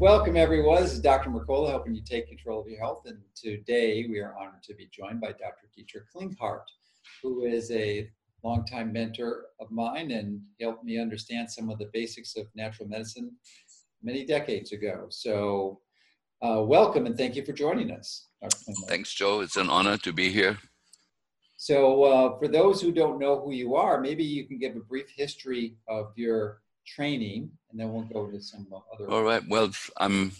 Welcome, everyone. This is Dr. Mercola helping you take control of your health. And today we are honored to be joined by Dr. Dietrich Klinghardt, who is a longtime mentor of mine and helped me understand some of the basics of natural medicine many decades ago. So, uh, welcome and thank you for joining us. Thanks, Joe. It's an honor to be here. So, uh, for those who don't know who you are, maybe you can give a brief history of your training, and then we'll go to some other. All right. Well, I'm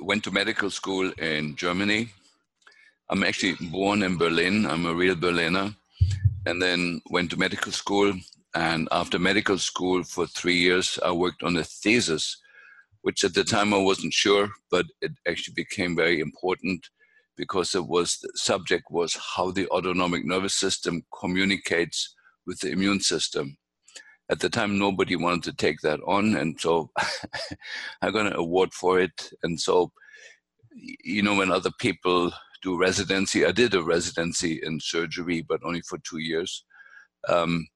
went to medical school in Germany. I'm actually born in Berlin. I'm a real Berliner, and then went to medical school. And after medical school for three years, I worked on a thesis, which at the time I wasn't sure, but it actually became very important because it was the subject was how the autonomic nervous system communicates with the immune system at the time nobody wanted to take that on and so i got an award for it. And so you know when other people do residency i did a residency in surgery but only for two years. Um,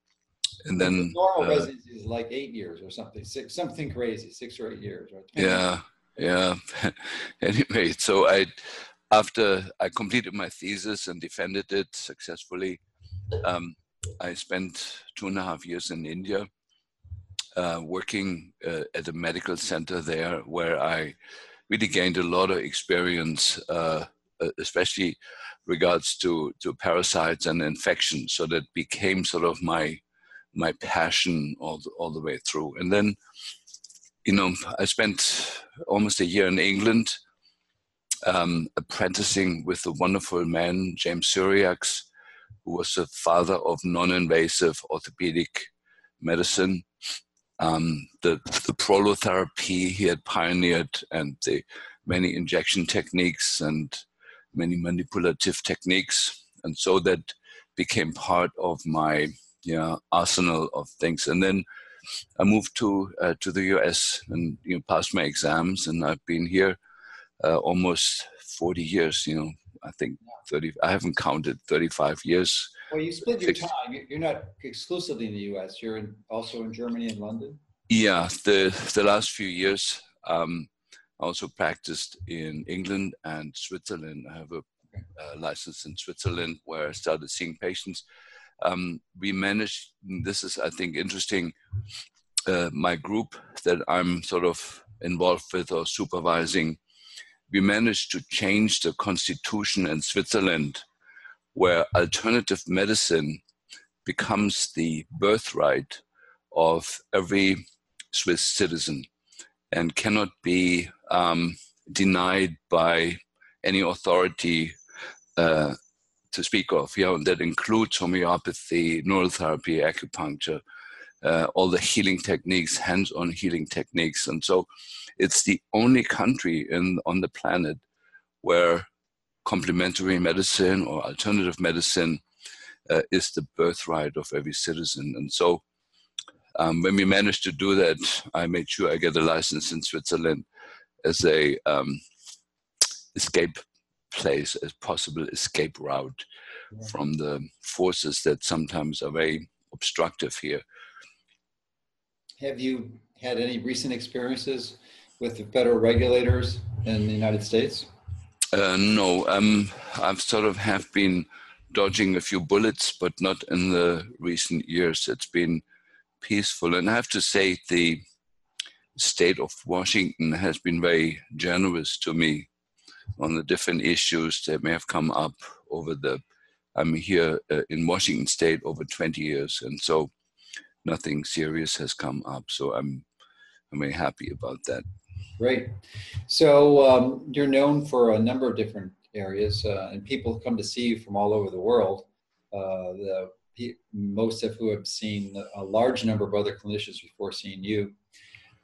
and then the normal uh, residency is like eight years or something six something crazy six or eight years right? Yeah yeah. Anyway so i after i completed my thesis and defended it successfully um, I spent two and a half years in India uh, working uh, at a medical center there where I really gained a lot of experience, uh, especially regards to, to parasites and infections. So that became sort of my my passion all the, all the way through. And then, you know, I spent almost a year in England um, apprenticing with the wonderful man, James Cyriax, who was the father of non-invasive orthopedic medicine. Um, the, the prolotherapy he had pioneered and the many injection techniques and many manipulative techniques. And so that became part of my yeah, arsenal of things. And then I moved to uh, to the US and you know passed my exams, and I've been here uh, almost 40 years. You know, I think 30, I haven't counted 35 years. Well, you split your time. You're not exclusively in the US, you're in, also in Germany and London? Yeah, the, the last few years, um, I also practiced in England and Switzerland. I have a uh, license in Switzerland where I started seeing patients. Um, we managed, this is, I think, interesting. Uh, my group that I'm sort of involved with or supervising we managed to change the constitution in Switzerland where alternative medicine becomes the birthright of every Swiss citizen and cannot be um, denied by any authority uh, to speak of. You know, that includes homeopathy, neurotherapy, acupuncture, uh, all the healing techniques, hands-on healing techniques, and so it's the only country in on the planet where complementary medicine or alternative medicine uh, is the birthright of every citizen. And so, um, when we managed to do that, I made sure I get a license in Switzerland as a um, escape place, as possible escape route yeah. from the forces that sometimes are very obstructive here. Have you had any recent experiences with the federal regulators in the United States? Uh, no, um, I've sort of have been dodging a few bullets, but not in the recent years. It's been peaceful, and I have to say the state of Washington has been very generous to me on the different issues that may have come up over the. I'm here uh, in Washington State over 20 years, and so nothing serious has come up. So I'm I'm very happy about that. Great. So um, you're known for a number of different areas, uh, and people come to see you from all over the world. Uh, the most of who have seen a large number of other clinicians before seeing you.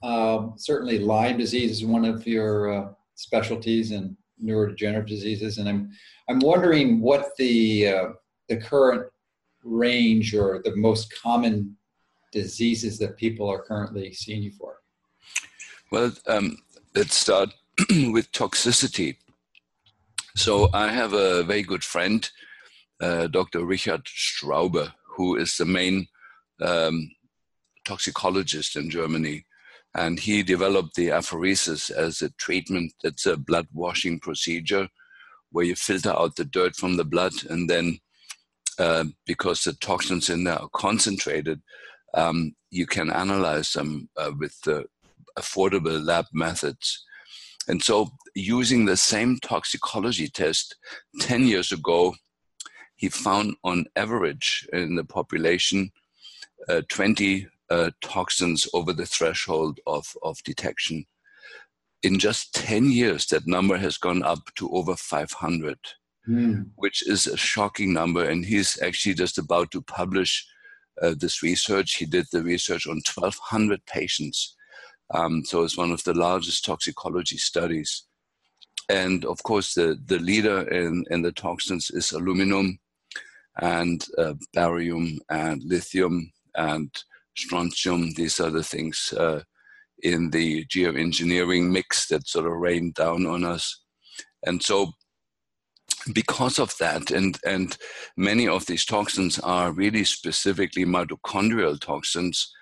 Um, certainly, Lyme disease is one of your uh, specialties and neurodegenerative diseases, and I'm I'm wondering what the uh, the current range or the most common diseases that people are currently seeing you for. Well, um, let's start with toxicity. So I have a very good friend, uh, Dr. Richard Straube, who is the main um, toxicologist in Germany. And he developed the apheresis as a treatment. It's a blood washing procedure where you filter out the dirt from the blood and then uh, because the toxins in there are concentrated, um, you can analyze them uh, with the affordable lab methods. And so, using the same toxicology test 10 years ago, he found on average in the population uh, 20 uh, toxins over the threshold of, of detection. In just 10 years, that number has gone up to over 500, mm. which is a shocking number. And he's actually just about to publish uh, this research. He did the research on 1,200 patients. Um, so it's one of the largest toxicology studies. And of course, the, the leader in, in the toxins is aluminum and uh, barium and lithium and strontium. These are the things uh, in the geoengineering mix that sort of rained down on us. And so because of that, and, and many of these toxins are really specifically mitochondrial toxins.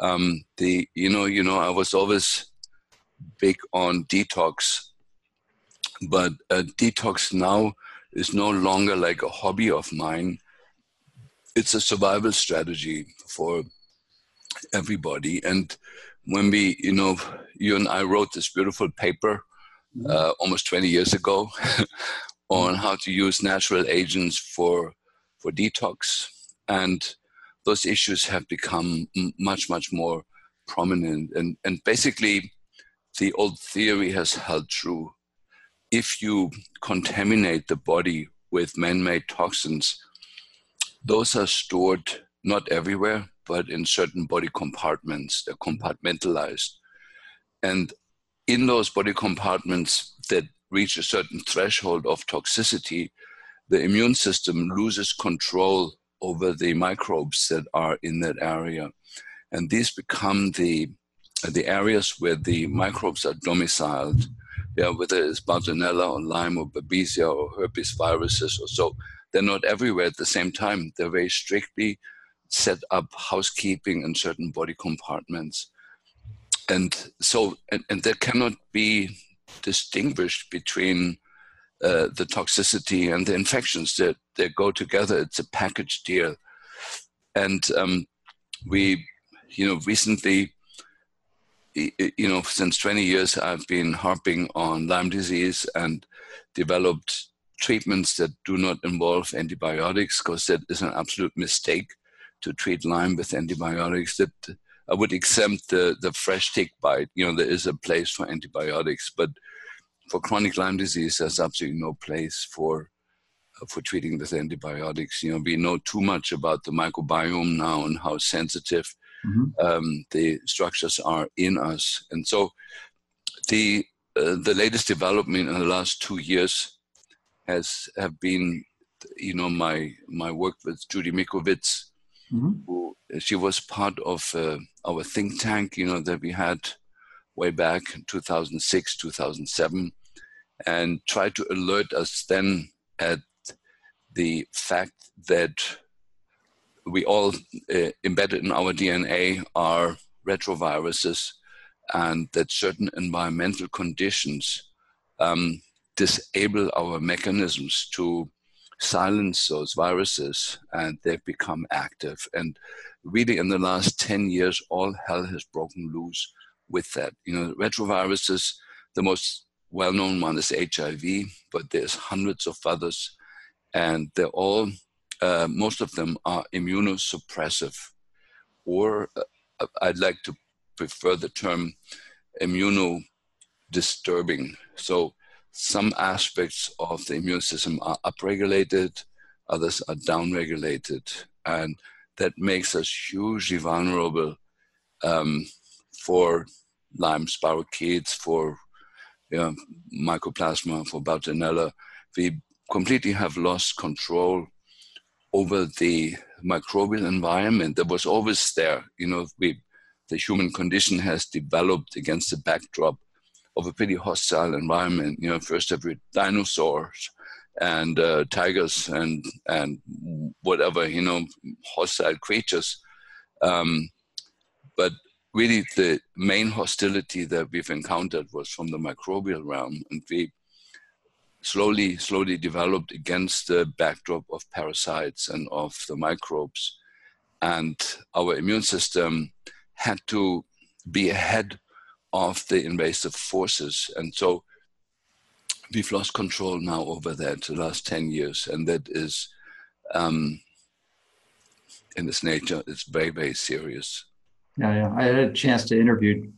Um, the you know you know I was always big on detox, but detox now is no longer like a hobby of mine. It's a survival strategy for everybody. And when we, you know, you and I wrote this beautiful paper mm-hmm. uh, almost 20 years ago on how to use natural agents for for detox, and those issues have become much much more prominent. And and basically, the old theory has held true. If you contaminate the body with man-made toxins, those are stored not everywhere, but in certain body compartments. They're compartmentalized, and in those body compartments that reach a certain threshold of toxicity, the immune system loses control over the microbes that are in that area. And these become the, the areas where the microbes are domiciled, yeah, whether it's Bartonella or Lyme or Babesia or herpes viruses or so. They're not everywhere at the same time. They're very strictly set up housekeeping in certain body compartments. And so, and, and there cannot be distinguished between uh, the toxicity and the infections that they go together. It's a package deal, and um, we, you know, recently, you know, since 20 years, I've been harping on Lyme disease and developed treatments that do not involve antibiotics because that is an absolute mistake to treat Lyme with antibiotics. That I would exempt the, the fresh tick bite. You know, there is a place for antibiotics, but for chronic Lyme disease, there's absolutely no place for uh, for treating with antibiotics. You know, we know too much about the microbiome now and how sensitive mm-hmm. um, the structures are in us, and so the uh, the latest development in the last two years has have been, you know, my my work with Judy Mikovits, mm-hmm. who she was part of uh, our think tank, you know, that we had way back in 2006, 2007, and try to alert us then at the fact that we all uh, embedded in our DNA are retroviruses and that certain environmental conditions um, disable our mechanisms to silence those viruses and they've become active. And really, in the last 10 years, all hell has broken loose with that. You know, retroviruses, the most well known one is HIV, but there's hundreds of others, and they're all, uh, most of them are immunosuppressive, or uh, I'd like to prefer the term immunodisturbing. So some aspects of the immune system are upregulated, others are downregulated, and that makes us hugely vulnerable um, for Lyme spirochetes, for yeah, mycoplasma, for Bartonella, we completely have lost control over the microbial environment that was always there. You know, we, the human condition has developed against the backdrop of a pretty hostile environment. You know, first every dinosaurs and uh, tigers and and whatever you know hostile creatures. Um, but really, the main hostility that we've encountered was from the microbial realm, and we slowly, slowly developed against the backdrop of parasites and of the microbes. And our immune system had to be ahead of the invasive forces. And so we've lost control now over that the last 10 years. And that is, um, in its nature, it's very, very serious. Yeah, yeah. I had a chance to interview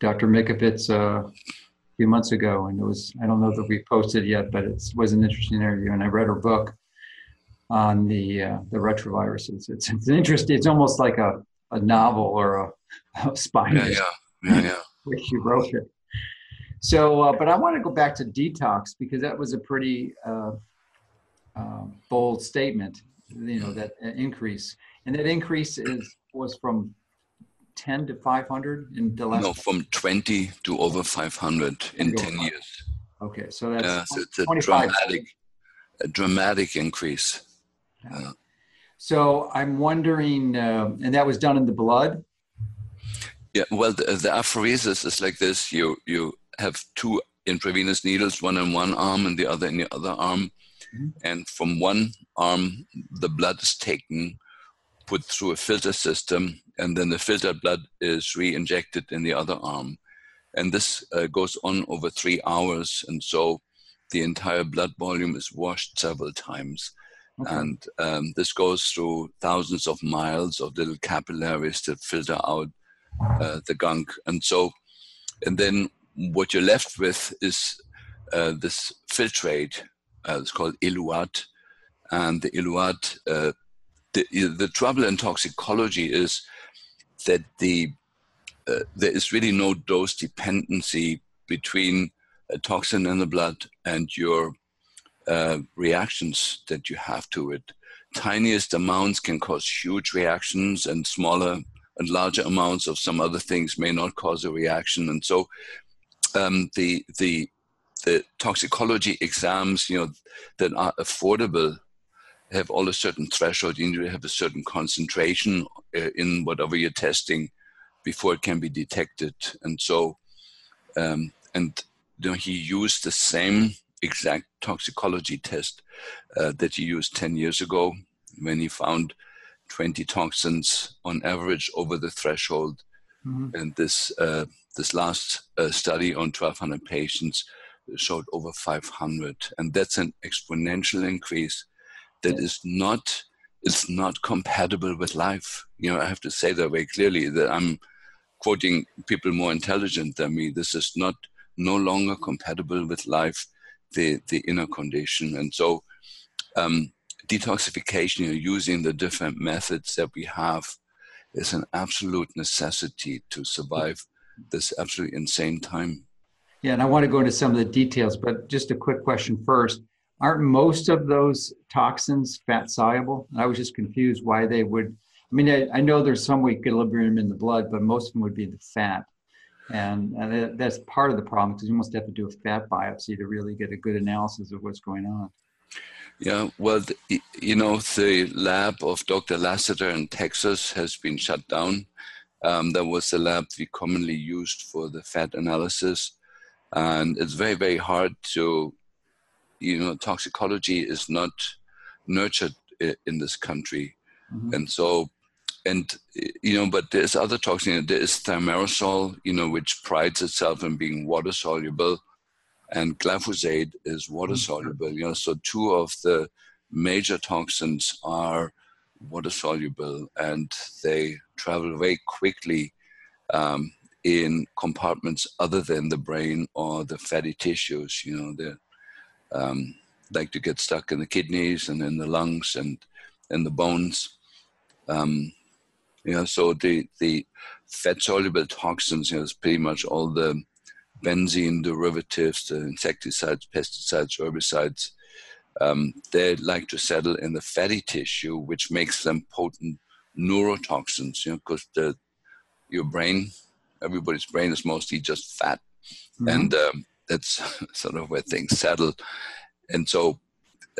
Dr. Mikovits uh, a few months ago, and it was, I don't know that we posted yet, but it was an interesting interview. And I read her book on the uh, the retroviruses. It's, it's interesting. It's almost like a, a novel or a, a spy. Yeah, yeah, yeah, yeah. Where she wrote it. So, uh, but I want to go back to detox because that was a pretty uh, uh, bold statement. You know that increase, and that increase is was from 10 to 500 in the last? No, from 20 to over 500 in 10 years. Okay, so that's yeah, so it's a dramatic, a dramatic increase. Yeah. So I'm wondering, uh, and that was done in the blood. Yeah, well, the, the apheresis is like this: you you have two intravenous needles, one in one arm and the other in the other arm, mm-hmm. and from one arm the blood is taken, put through a filter system, and then the filtered blood is re-injected in the other arm. And this uh, goes on over three hours, and so the entire blood volume is washed several times. Okay. And um, this goes through thousands of miles of little capillaries that filter out uh, the gunk. And so, and then what you're left with is uh, this filtrate. Uh, it's called eluate, and the eluate. Uh, the, the trouble in toxicology is that the uh, there is really no dose dependency between a toxin in the blood and your uh, reactions that you have to it. Tiniest amounts can cause huge reactions, and smaller and larger amounts of some other things may not cause a reaction. And so, um, the the the toxicology exams, you know, that are affordable have all a certain threshold. You need to have a certain concentration uh, in whatever you're testing before it can be detected. And so, um, and you know, he used the same exact toxicology test uh, that he used 10 years ago when he found 20 toxins on average over the threshold. Mm-hmm. And this, uh, this last uh, study on 1,200 patients showed over 500. And that's an exponential increase that is not is not compatible with life. You know, I have to say that very clearly that I'm quoting people more intelligent than me. This is not no longer compatible with life, the the inner condition, and so um, detoxification, you know, using the different methods that we have, is an absolute necessity to survive this absolutely insane time. Yeah, and I want to go into some of the details, but just a quick question first aren't most of those toxins fat soluble? I was just confused why they would. I mean, I, I, know there's some equilibrium in the blood, but most of them would be the fat. And, and that's part of the problem because you almost have to do a fat biopsy to really get a good analysis of what's going on. Yeah, well, you know, the lab of Dr. Laseter in Texas has been shut down. Um, that was the lab we commonly used for the fat analysis. And it's very, very hard to you know, toxicology is not nurtured in this country. Mm-hmm. And so, and, you know, but there's other toxins. There is thimerosal, you know, which prides itself in being water soluble, and glyphosate is water mm-hmm. soluble, mm-hmm. you know, so two of the major toxins are water soluble and they travel very quickly um, in compartments other than the brain or the fatty tissues, you know, the um, like to get stuck in the kidneys and in the lungs and in the bones. Um, you know, so the the fat soluble toxins, you know, is pretty much all the benzene derivatives, the insecticides, pesticides, herbicides, um, they like to settle in the fatty tissue, which makes them potent neurotoxins. You know, because the your brain, everybody's brain is mostly just fat, mm-hmm. and um, that's sort of where things settle. And so,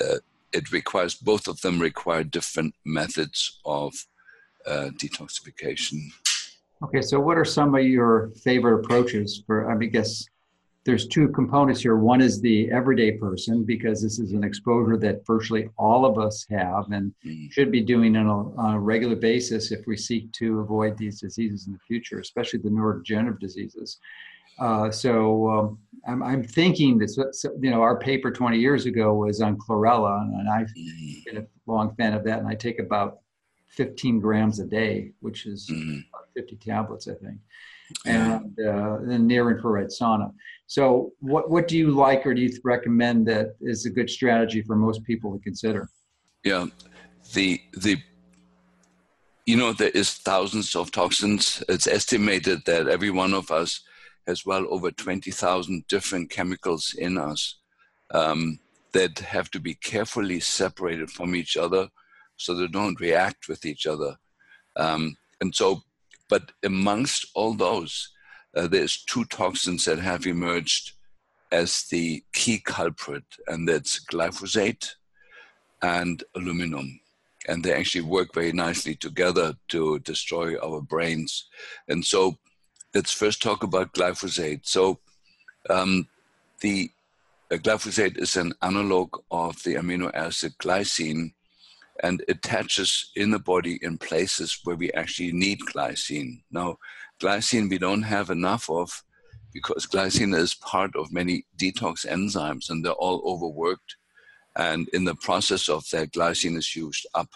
uh, it requires both of them require different methods of uh, detoxification. Okay, so what are some of your favorite approaches for? I mean, guess there's two components here. One is the everyday person because this is an exposure that virtually all of us have and mm. should be doing on a, on a, regular basis if we seek to avoid these diseases in the future, especially the neurodegenerative diseases. Uh, so um, I'm, I'm, thinking that so, you know our paper 20 years ago was on chlorella, and I've mm. been a long fan of that, and I take about 15 grams a day, which is mm. 50 tablets, I think and uh, then near infrared sauna. So, what what do you like, or do you recommend that is a good strategy for most people to consider? Yeah, the the you know there is thousands of toxins. It's estimated that every one of us has well over twenty thousand different chemicals in us um, that have to be carefully separated from each other so they don't react with each other. Um, and so but amongst all those, uh, there's two toxins that have emerged as the key culprit, and that's glyphosate and aluminum. And they actually work very nicely together to destroy our brains. And so let's first talk about glyphosate. So um, the uh, glyphosate is an analog of the amino acid glycine, and attaches in the body in places where we actually need glycine. Now, glycine we don't have enough of because glycine is part of many detox enzymes and they're all overworked. And in the process of that, glycine is used up.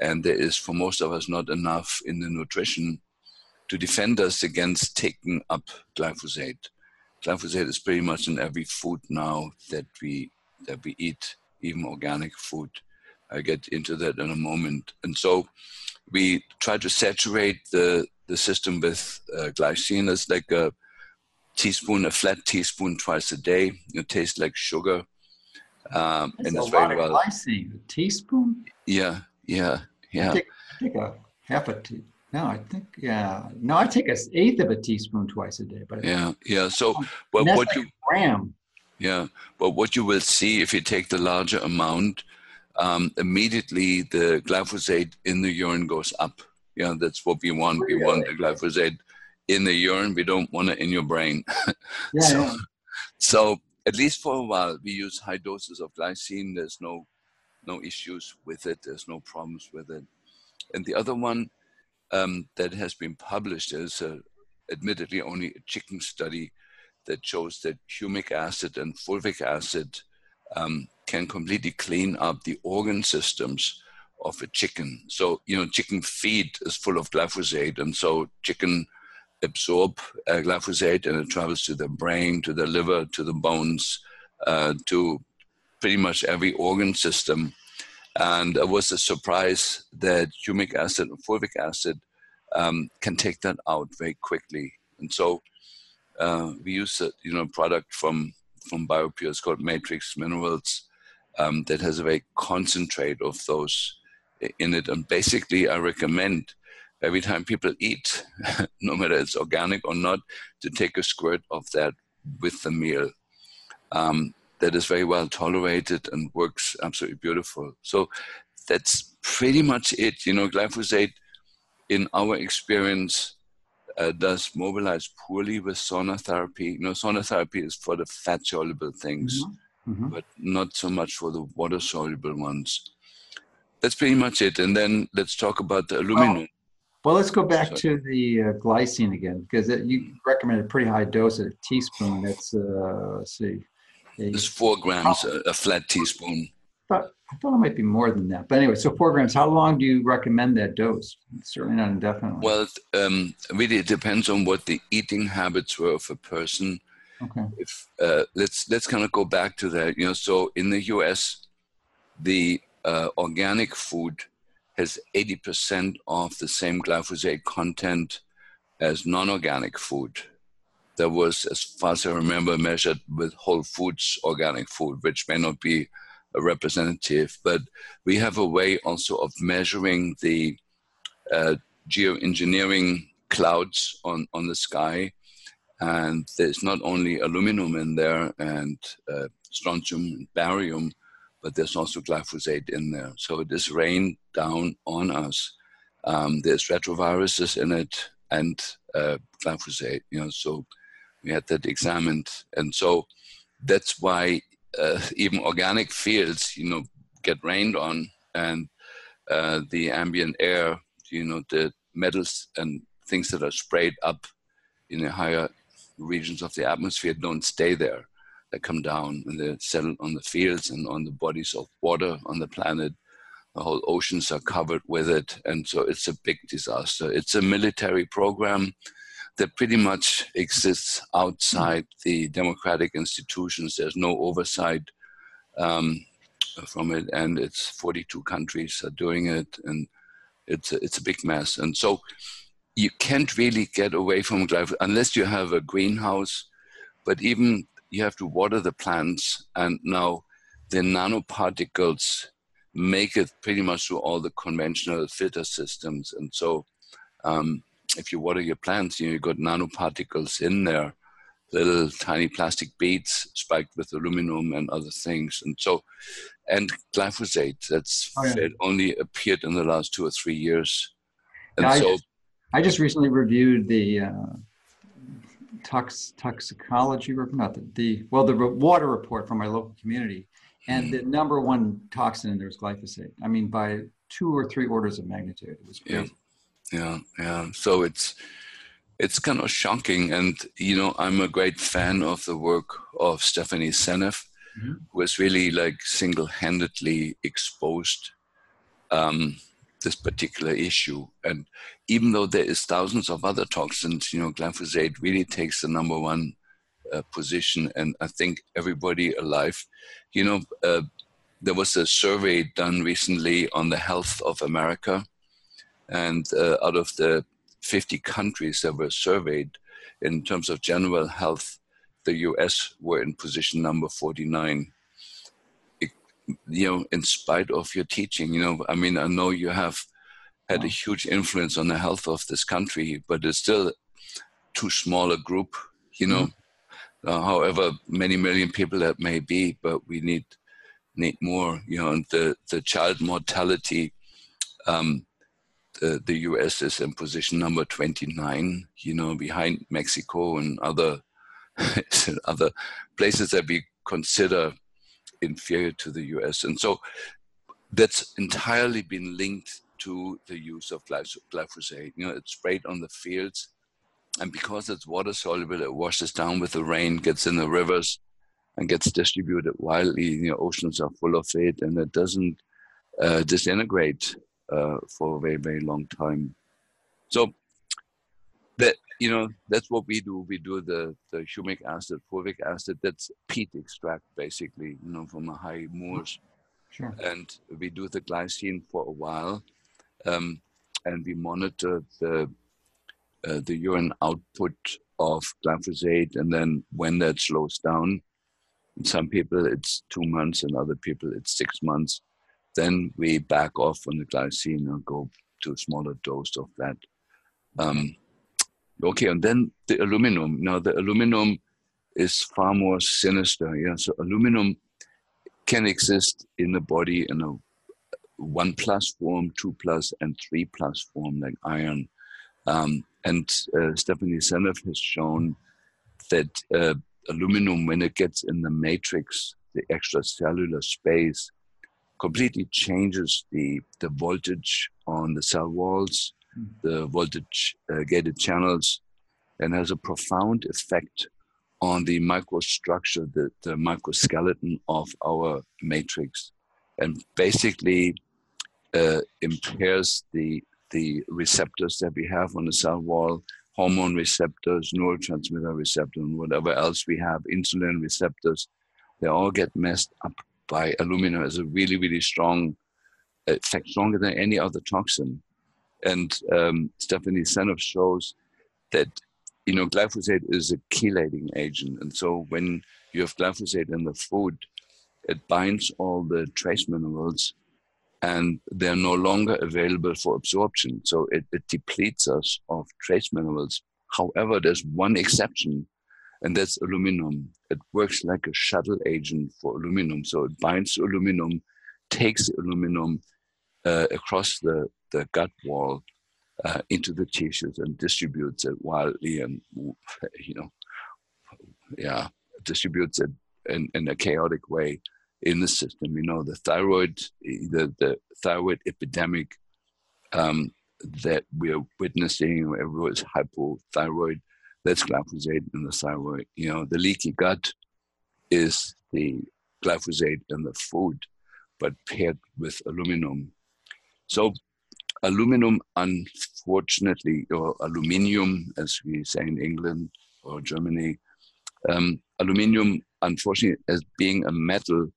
And there is, for most of us, not enough in the nutrition to defend us against taking up glyphosate. Glyphosate is pretty much in every food now that we that we eat, even organic food. I get into that in a moment. And so we try to saturate the, the system with uh, glycine. It's like a teaspoon, a flat teaspoon twice a day. It tastes like sugar. Um, and it's very well. Glycine, a teaspoon? Yeah, yeah, yeah. I take, I take a half a teaspoon. No, I think yeah. No, I take an eighth of a teaspoon twice a day. But yeah, yeah. So, but what like you gram? Yeah, but what you will see if you take the larger amount, um, immediately the glyphosate in the urine goes up. Yeah, that's what we want. We want the glyphosate in the urine. We don't want it in your brain. Yeah, so, yeah. so at least for a while, we use high doses of glycine. There's no no issues with it. There's no problems with it. And the other one um, that has been published as a, admittedly only a chicken study that shows that humic acid and fulvic acid um, can completely clean up the organ systems of a chicken. So, you know, chicken feed is full of glyphosate, and so chicken absorb uh, glyphosate and it travels to the brain, to the liver, to the bones, uh, to pretty much every organ system. And it was a surprise that humic acid and fulvic acid um, can take that out very quickly. And so uh, we use a you know product from from BioPure. It's called Matrix Minerals um, that has a very concentrate of those in it. And basically, I recommend every time people eat, no matter it's organic or not, to take a squirt of that with the meal. Um, that is very well tolerated and works absolutely beautiful. So that's pretty much it. You know, glyphosate, in our experience, uh, does mobilize poorly with sauna therapy. You know, sauna therapy is for the fat soluble things. Mm-hmm mm-hmm. but not so much for the water soluble ones. That's pretty much it. And then let's talk about the aluminum. Well, well let's go back Sorry. to the uh, glycine again, because it, you recommend a pretty high dose, at a teaspoon. That's, uh, let's see. It's four grams, a, a, flat teaspoon. But I thought it might be more than that. But anyway, so four grams. How long do you recommend that dose? certainly not indefinitely. Well, um, really, it depends on what the eating habits were of a person Okay. If uh, let's let's kind of go back to that, you know. So in the U.S., the uh, organic food has 80% of the same glyphosate content as non-organic food. That was, as far as I remember, measured with Whole Foods organic food, which may not be representative, but we have a way also of measuring the uh, geoengineering clouds on, on the sky. And there's not only aluminum in there and uh, strontium and barium, but there's also glyphosate in there. So it is rained down on us. Um, there's retroviruses in it and uh, glyphosate, you know, so we had that examined. And so that's why uh, even organic fields, you know, get rained on and uh, the ambient air, you know, the metals and things that are sprayed up in the higher regions of the atmosphere don't stay there. They come down and they settle on the fields and on the bodies of water on the planet. The whole oceans are covered with it. And so it's a big disaster. It's a military program that pretty much exists outside the democratic institutions. There's no oversight um, from it, and it's 42 countries are doing it, and it's a, it's a big mess. And so you can't really get away from glyphosate unless you have a greenhouse. But even you have to water the plants, and now the nanoparticles make it pretty much through all the conventional filter systems, and so. Um, if you water your plants, you know, you've got nanoparticles in there, little tiny plastic beads spiked with aluminum and other things. And so, and glyphosate, that's oh, yeah. only appeared in the last two or three years. And yeah, so, I just, I just, recently reviewed the uh, tox, toxicology report, not the, the, well, the water report from my local community. And the number one toxin in there was glyphosate. I mean, by two or three orders of magnitude. It was crazy. Yeah yeah yeah. So it's it's kind of shocking. And you know i'm a great fan of the work of stephanie seneff mm-hmm. who has really like single-handedly exposed um, this particular issue. And even though there is thousands of other toxins you know glyphosate really takes the number one uh, position and i think everybody alive you know uh, there was a survey done recently on the health of america and uh, out of the 50 countries that were surveyed in terms of general health, the US were in position number 49. It, you know, in spite of your teaching, you know, I mean, I know you have had a huge influence on the health of this country, but it's still too small a group, you know, mm-hmm. uh, however many million people that may be, but we need need more, you know, and the, the child mortality um, the, the US is in position number 29, you know, behind Mexico and other, other places that we consider inferior to the US. And so that's entirely been linked to the use of glyphosate. You know, it's sprayed on the fields. And because it's water soluble, it washes down with the rain, gets in the rivers, and gets distributed widely. You know, oceans are full of it, and it doesn't uh, disintegrate uh, for a very very long time. So that you know that's what we do. We do the the humic acid, fulvic acid. That's peat extract basically, you know, from a high moors. Sure. And we do the glycine for a while, um, and we monitor the uh, the urine output of glyphosate, and then when that slows down, in some people it's two months, and other people it's six months then we back off on the glycine and go to a smaller dose of that. Um, okay, and then the aluminum. Now the aluminum is far more sinister. Yeah, so aluminum can exist in the body in a one plus form, two plus, and three plus form, like iron. Um, and uh, Stephanie Seneff has shown that uh, aluminum, when it gets in the matrix, the extracellular space, completely changes the, the voltage on the cell walls, mm. the voltage uh, gated channels, and has a profound effect on the microstructure, the, the microskeleton of our matrix, and basically uh, impairs the, the receptors that we have on the cell wall, hormone receptors, neurotransmitter receptors, and whatever else we have, insulin receptors, they all get messed up by aluminum has a really, really strong effect, stronger than any other toxin. And um, Stephanie Seneff shows that you know, glyphosate is a chelating agent. And so when you have glyphosate in the food, it binds all the trace minerals and they're no longer available for absorption. So it, it depletes us of trace minerals. However, there's one exception, and that's aluminum. It works like a shuttle agent for aluminum. So it binds aluminum, takes aluminum uh, across the, the gut wall uh, into the tissues and distributes it wildly and, you know, yeah, distributes it in, in a chaotic way in the system. You know, the thyroid, the, the thyroid epidemic um, that we're witnessing, everyone is hypothyroid, that's glyphosate in the thyroid. You know, the leaky gut is the glyphosate in the food, but paired with aluminum. So aluminum, unfortunately, or aluminium, as we say in England or Germany, um, aluminium, unfortunately, as being a metal,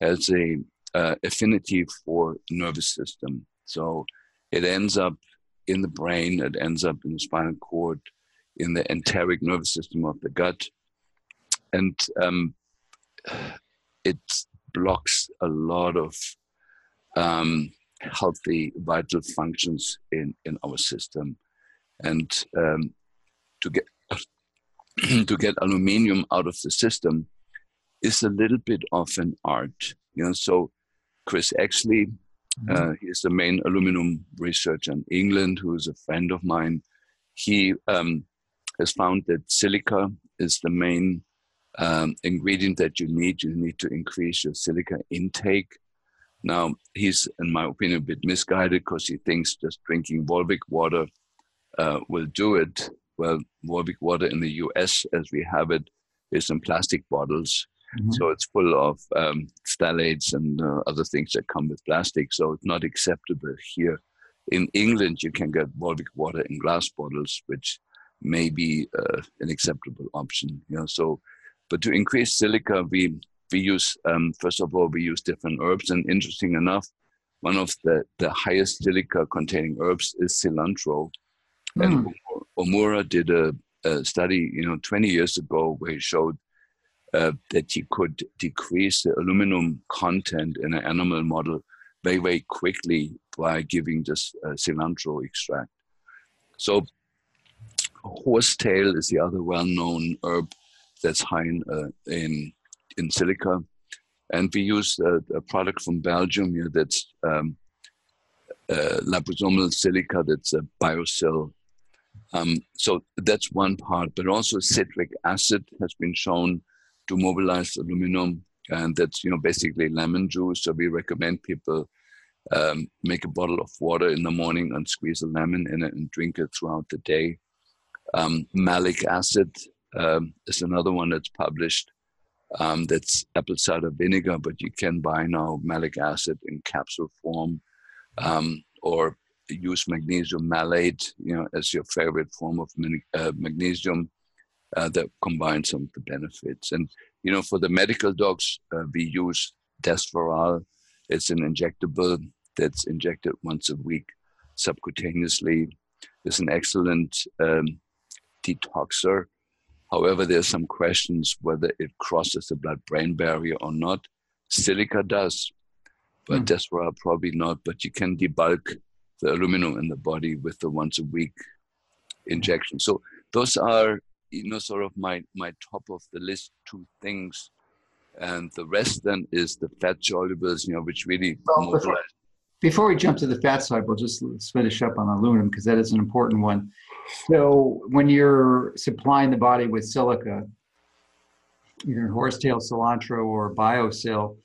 has a uh, affinity for nervous system. So it ends up in the brain, it ends up in the spinal cord, in the enteric nervous system of the gut, and um, it blocks a lot of um, healthy vital functions in, in our system. And um, to get to get aluminium out of the system is a little bit of an art. You know, so Chris Exley, mm-hmm. uh, he is the main aluminum researcher in England, who is a friend of mine. He um, has found that silica is the main um, ingredient that you need. You need to increase your silica intake. Now, he's, in my opinion, a bit misguided because he thinks just drinking Volvic water uh, will do it. Well, Volvic water in the US, as we have it, is in plastic bottles. Mm-hmm. So it's full of um, phthalates and uh, other things that come with plastic. So it's not acceptable here. In England, you can get Volvic water in glass bottles, which may be uh, an acceptable option. You know, so but to increase silica, we we use um, first of all we use different herbs, and interesting enough, one of the the highest silica containing herbs is cilantro. Mm. And hmm. Omura did a, a, study, you know, 20 years ago, where he showed uh, that he could decrease the aluminum content in an animal model very, very quickly by giving just uh, cilantro extract. So, horsetail is the other well-known herb that's high in, uh, in, in silica. And we use a, a product from Belgium here that's um, uh, liposomal silica, that's a BioSil. Um, so that's one part, but also citric acid has been shown to mobilize aluminum, and that's you know basically lemon juice. So we recommend people um, make a bottle of water in the morning and squeeze a lemon in it and drink it throughout the day. Um, malic acid um, is another one that's published. Um, that's apple cider vinegar, but you can buy now malic acid in capsule form, um, or use magnesium malate, you know, as your favorite form of uh, magnesium uh, that combines some of the benefits. And you know, for the medical dogs, uh, we use Desferal. It's an injectable that's injected once a week subcutaneously. It's an excellent um, detoxer However, there's some questions whether it crosses the blood-brain barrier or not. Silica does, but mm. Probably not. But you can debulk the aluminum in the body with the once a week injection. So those are, you know, sort of my my top of the list two things, and the rest then is the fat solubles, you know, which really well, before, before, we jump to the fat side, we'll just finish up on aluminum because that is an important one. So when you're supplying the body with silica, either horsetail cilantro or BioSil,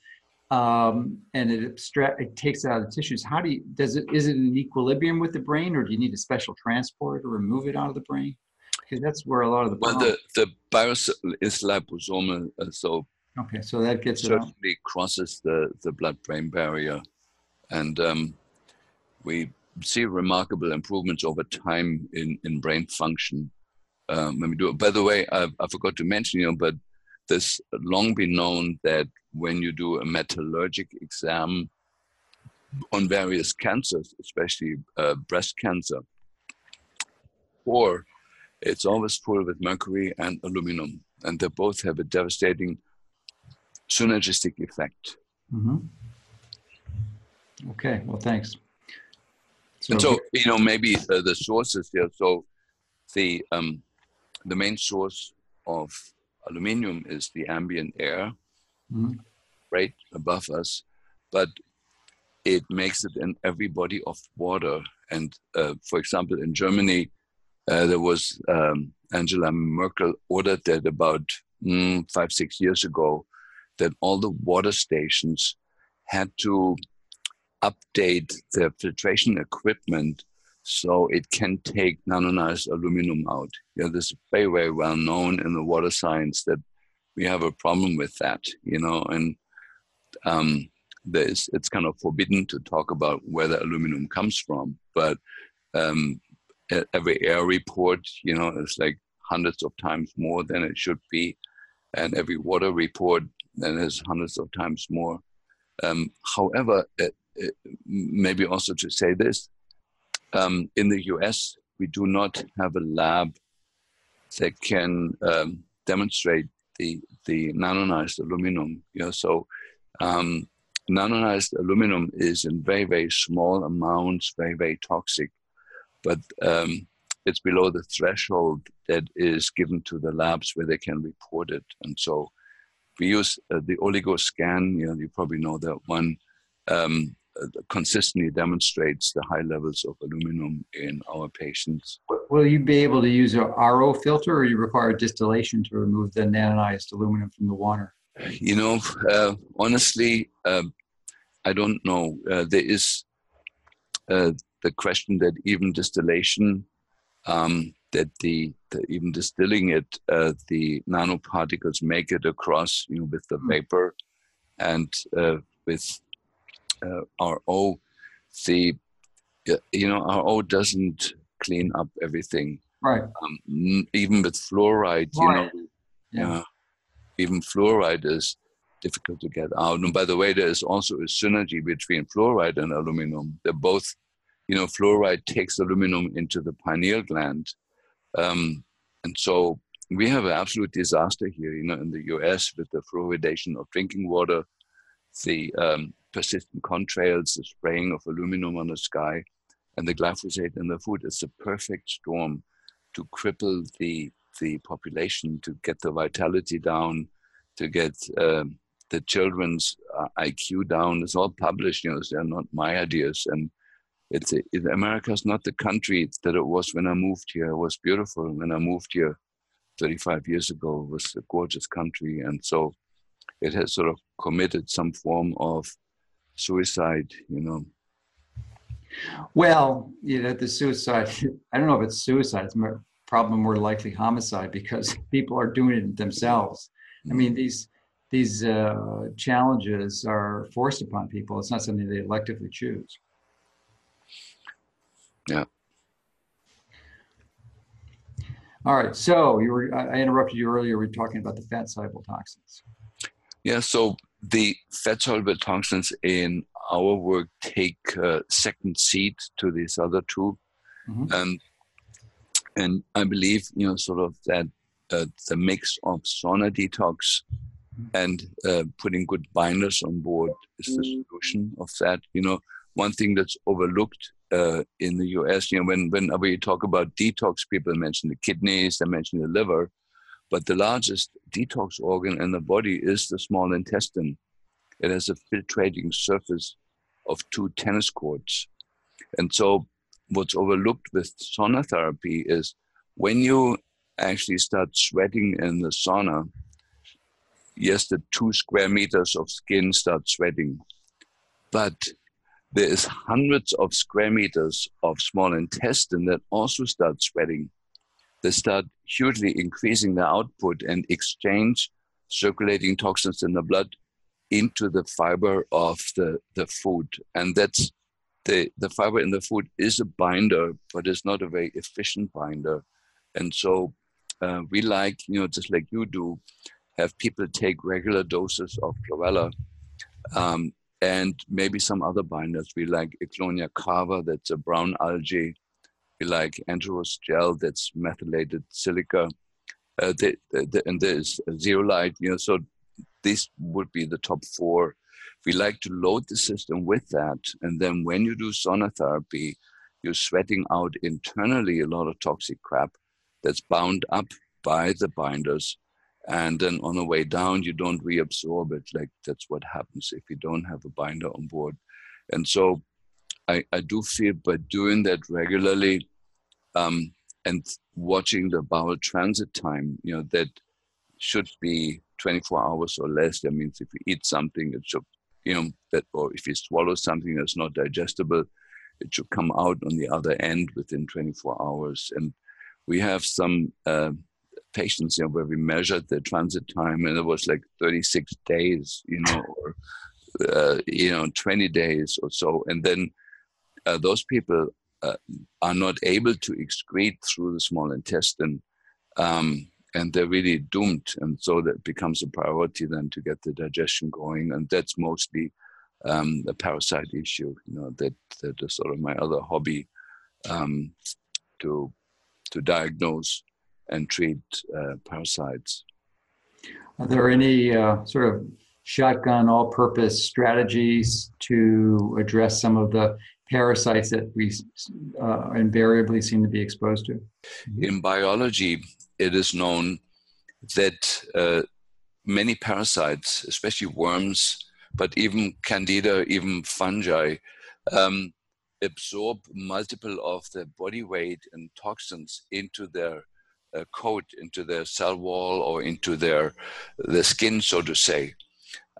um, and it abstract it takes it out of the tissues. How do you does it is it in equilibrium with the brain, or do you need a special transport to remove it out of the brain? Because that's where a lot of the well, the the BioSil is liposomal, uh, so okay, so that gets certainly it crosses the the blood brain barrier, and um, we see remarkable improvements over time in, in brain function um, when we do it. By the way, I, I forgot to mention, you know, but this long been known that when you do a metallurgic exam on various cancers, especially uh, breast cancer, or it's always full with mercury and aluminum, and they both have a devastating synergistic effect. Mm-hmm. Okay, well, thanks. So, and so you know, maybe uh, the sources here. So the um, the main source of aluminium is the ambient air, mm-hmm. right above us, but it makes it in every body of water. And uh, for example, in Germany, uh, there was um, Angela Merkel ordered that about mm, five six years ago that all the water stations had to update the filtration equipment so it can take nanonized aluminum out. Know, this is very, very well known in the water science that we have a problem with that, you know, and um, there's, it's kind of forbidden to talk about where the aluminum comes from, but um, every air report, you know, is like hundreds of times more than it should be. And every water report then is hundreds of times more. Um, however, it, maybe also to say this, um, in the US, we do not have a lab that can um, demonstrate the, the nanonized aluminum. You know, so um, nanonized aluminum is in very, very small amounts, very, very toxic, but um, it's below the threshold that is given to the labs where they can report it. And so we use uh, the oligoscan, you know, you probably know that one. Um, consistently demonstrates the high levels of aluminum in our patients. Will you be able to use a RO filter or you require distillation to remove the nanonized aluminum from the water? You know, uh, honestly, uh, I don't know. Uh, there is uh, the question that even distillation, um, that the, the, even distilling it, uh, the nanoparticles make it across, you know, with the hmm. vapor and with uh, RO, the you know RO doesn't clean up everything. Right. Um, even with fluoride, you know, yeah. even fluoride is difficult to get out. And by the way, there is also a synergy between fluoride and aluminum. They're both, you know, fluoride takes aluminum into the pineal gland. Um, and so we have an absolute disaster here, you know, in the US with the fluoridation of drinking water, the um, persistent contrails, the spraying of aluminum on the sky, and the glyphosate in the food. It's the perfect storm to cripple the the population, to get the vitality down, to get um, the children's uh, IQ down. It's all published. You know, they're not my ideas, and it's it, America's not the country that it was when I moved here. It was beautiful when I moved here 35 years ago. It was a gorgeous country, and so it has sort of committed some form of suicide, you know. Well, you know, the suicide, I don't know if it's suicide, it's more, probably more likely homicide because people are doing it themselves. I mean, these these uh, challenges are forced upon people. It's not something they electively choose. Yeah. All right. So you were I interrupted you earlier. We were talking about the fat soluble toxins. Yeah. So the fat soluble toxins in our work take uh, second seat to these other 2 mm-hmm. um, and I believe you know sort of that uh, the mix of sauna detox mm-hmm. and uh, putting good binders on board is the mm-hmm. solution of that. You know, one thing that's overlooked uh, in the U.S. You know, when whenever you talk about detox, people mention the kidneys, they mention the liver, but the largest detox organ in the body is the small intestine. It has a filtrating surface of two tennis courts. And so, what's overlooked with sauna therapy is when you actually start sweating in the sauna, yes, the two square meters of skin start sweating, but there is hundreds of square meters of small intestine that also start sweating they start hugely increasing the output and exchange circulating toxins in the blood into the fiber of the, the food. And that's the, the fiber in the food is a binder, but it's not a very efficient binder. And so uh, we like, you know, just like you do, have people take regular doses of chlorella um, and maybe some other binders. We like Ecklonia cava, that's a brown algae like Enterosgel that's methylated silica, uh, the, the, and there's zeolite, you know, so this would be the top four. We like to load the system with that. And then when you do sauna therapy, you're sweating out internally a lot of toxic crap that's bound up by the binders. And then on the way down, you don't reabsorb it. Like that's what happens if you don't have a binder on board. And so I, I do feel by doing that regularly um, and watching the bowel transit time, you know, that should be 24 hours or less. That means if you eat something, it should, you know, that, or if you swallow something that's not digestible, it should come out on the other end within 24 hours. And we have some uh, patients you know, where we measured the transit time, and it was like 36 days, you know, or uh, you know, 20 days or so. And then uh, those people uh, are not able to excrete through the small intestine. Um, and they're really doomed. And so that becomes a priority then to get the digestion going. And that's mostly um, a parasite issue, you know, that, that is sort of my other hobby um, to, to diagnose and treat uh, parasites. Are there any uh, sort of shotgun all purpose strategies to address some of the parasites that we uh, invariably seem to be exposed to? In biology, it is known that uh, many parasites, especially worms, but even candida, even fungi, um, absorb multiple of the body weight and toxins into their uh, coat, into their cell wall, or into their the skin, so to say.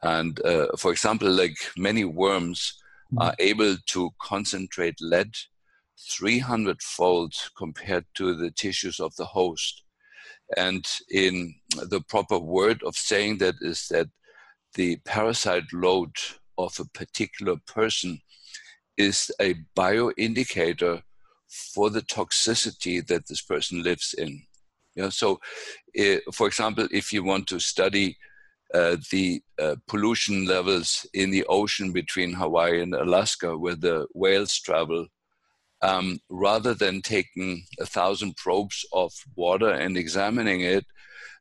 And uh, for example, like many worms. Are able to concentrate lead 300 fold compared to the tissues of the host. And in the proper word of saying that is that the parasite load of a particular person is a bioindicator for the toxicity that this person lives in. Yeah, so, uh, for example, if you want to study uh, the uh, pollution levels in the ocean between Hawaii and Alaska, where the whales travel, um, rather than taking a thousand probes of water and examining it,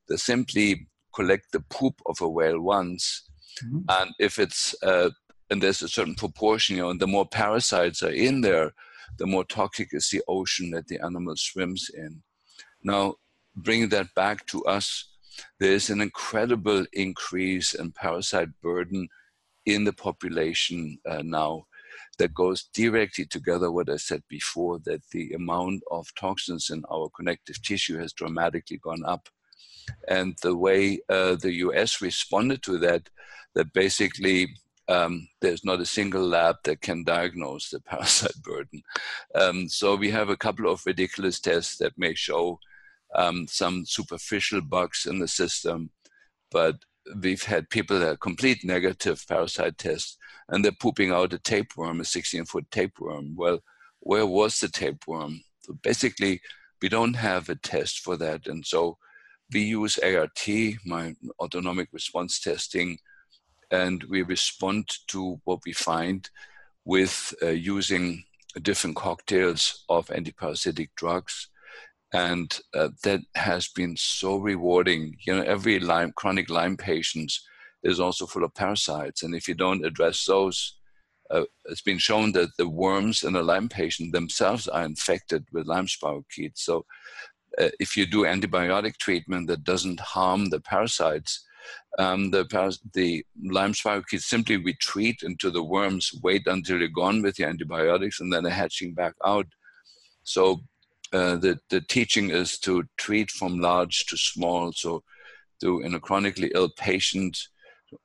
they simply collect the poop of a whale once. Mm-hmm. And if it's, uh, and there's a certain proportion, you know, and the more parasites are in there, the more toxic is the ocean that the animal swims in. Now, bringing that back to us, there's an incredible increase in parasite burden in the population uh, now that goes directly together what I said before that the amount of toxins in our connective tissue has dramatically gone up. And the way uh, the US responded to that, that basically um, there's not a single lab that can diagnose the parasite burden. Um, so we have a couple of ridiculous tests that may show um, some superficial bugs in the system, but we've had people that complete negative parasite tests and they're pooping out a tapeworm, a 16 foot tapeworm. Well, where was the tapeworm? So basically, we don't have a test for that. And so we use ART, my autonomic response testing, and we respond to what we find with uh, using different cocktails of antiparasitic drugs. And uh, that has been so rewarding. You know, every Lyme, chronic Lyme patient is also full of parasites. And if you don't address those, uh, it's been shown that the worms in a Lyme patient themselves are infected with Lyme spirochetes. So uh, if you do antibiotic treatment that doesn't harm the parasites, um, the, paras- the Lyme spirochetes simply retreat into the worms, wait until you're gone with your antibiotics, and then they're hatching back out. So uh, the, the teaching is to treat from large to small. So, to in a chronically ill patient,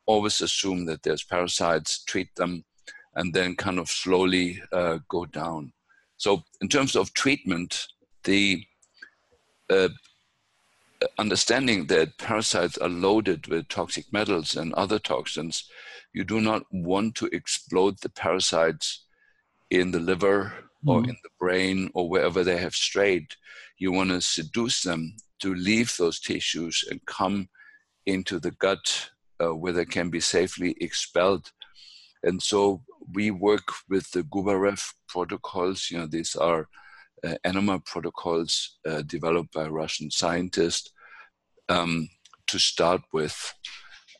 always assume that there's parasites, treat them, and then kind of slowly uh, go down. So, in terms of treatment, the uh, understanding that parasites are loaded with toxic metals and other toxins, you do not want to explode the parasites in the liver. Or in the brain or wherever they have strayed. You want to seduce them to leave those tissues and come into the gut uh, where they can be safely expelled. And so we work with the Gubarev protocols. You know, these are uh, enema protocols uh, developed by Russian scientists um, to start with.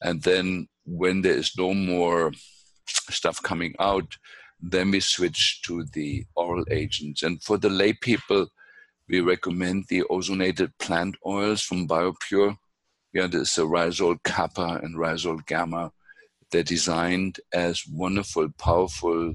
And then when there is no more stuff coming out, then we switch to the oral agents. And for the lay people, we recommend the ozonated plant oils from BioPure. Yeah, there's a Rizol kappa and Rizol gamma. They're designed as wonderful, powerful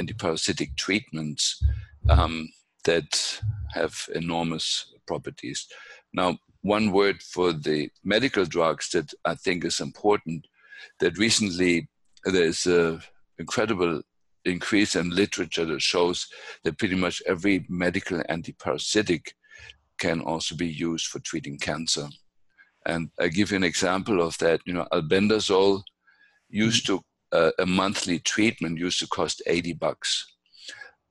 antiparasitic treatments um, that have enormous properties. Now, one word for the medical drugs that I think is important that recently there's an incredible increase in literature that shows that pretty much every medical antiparasitic can also be used for treating cancer. And I give you an example of that. You know, albendazole used to uh, a monthly treatment used to cost 80 bucks.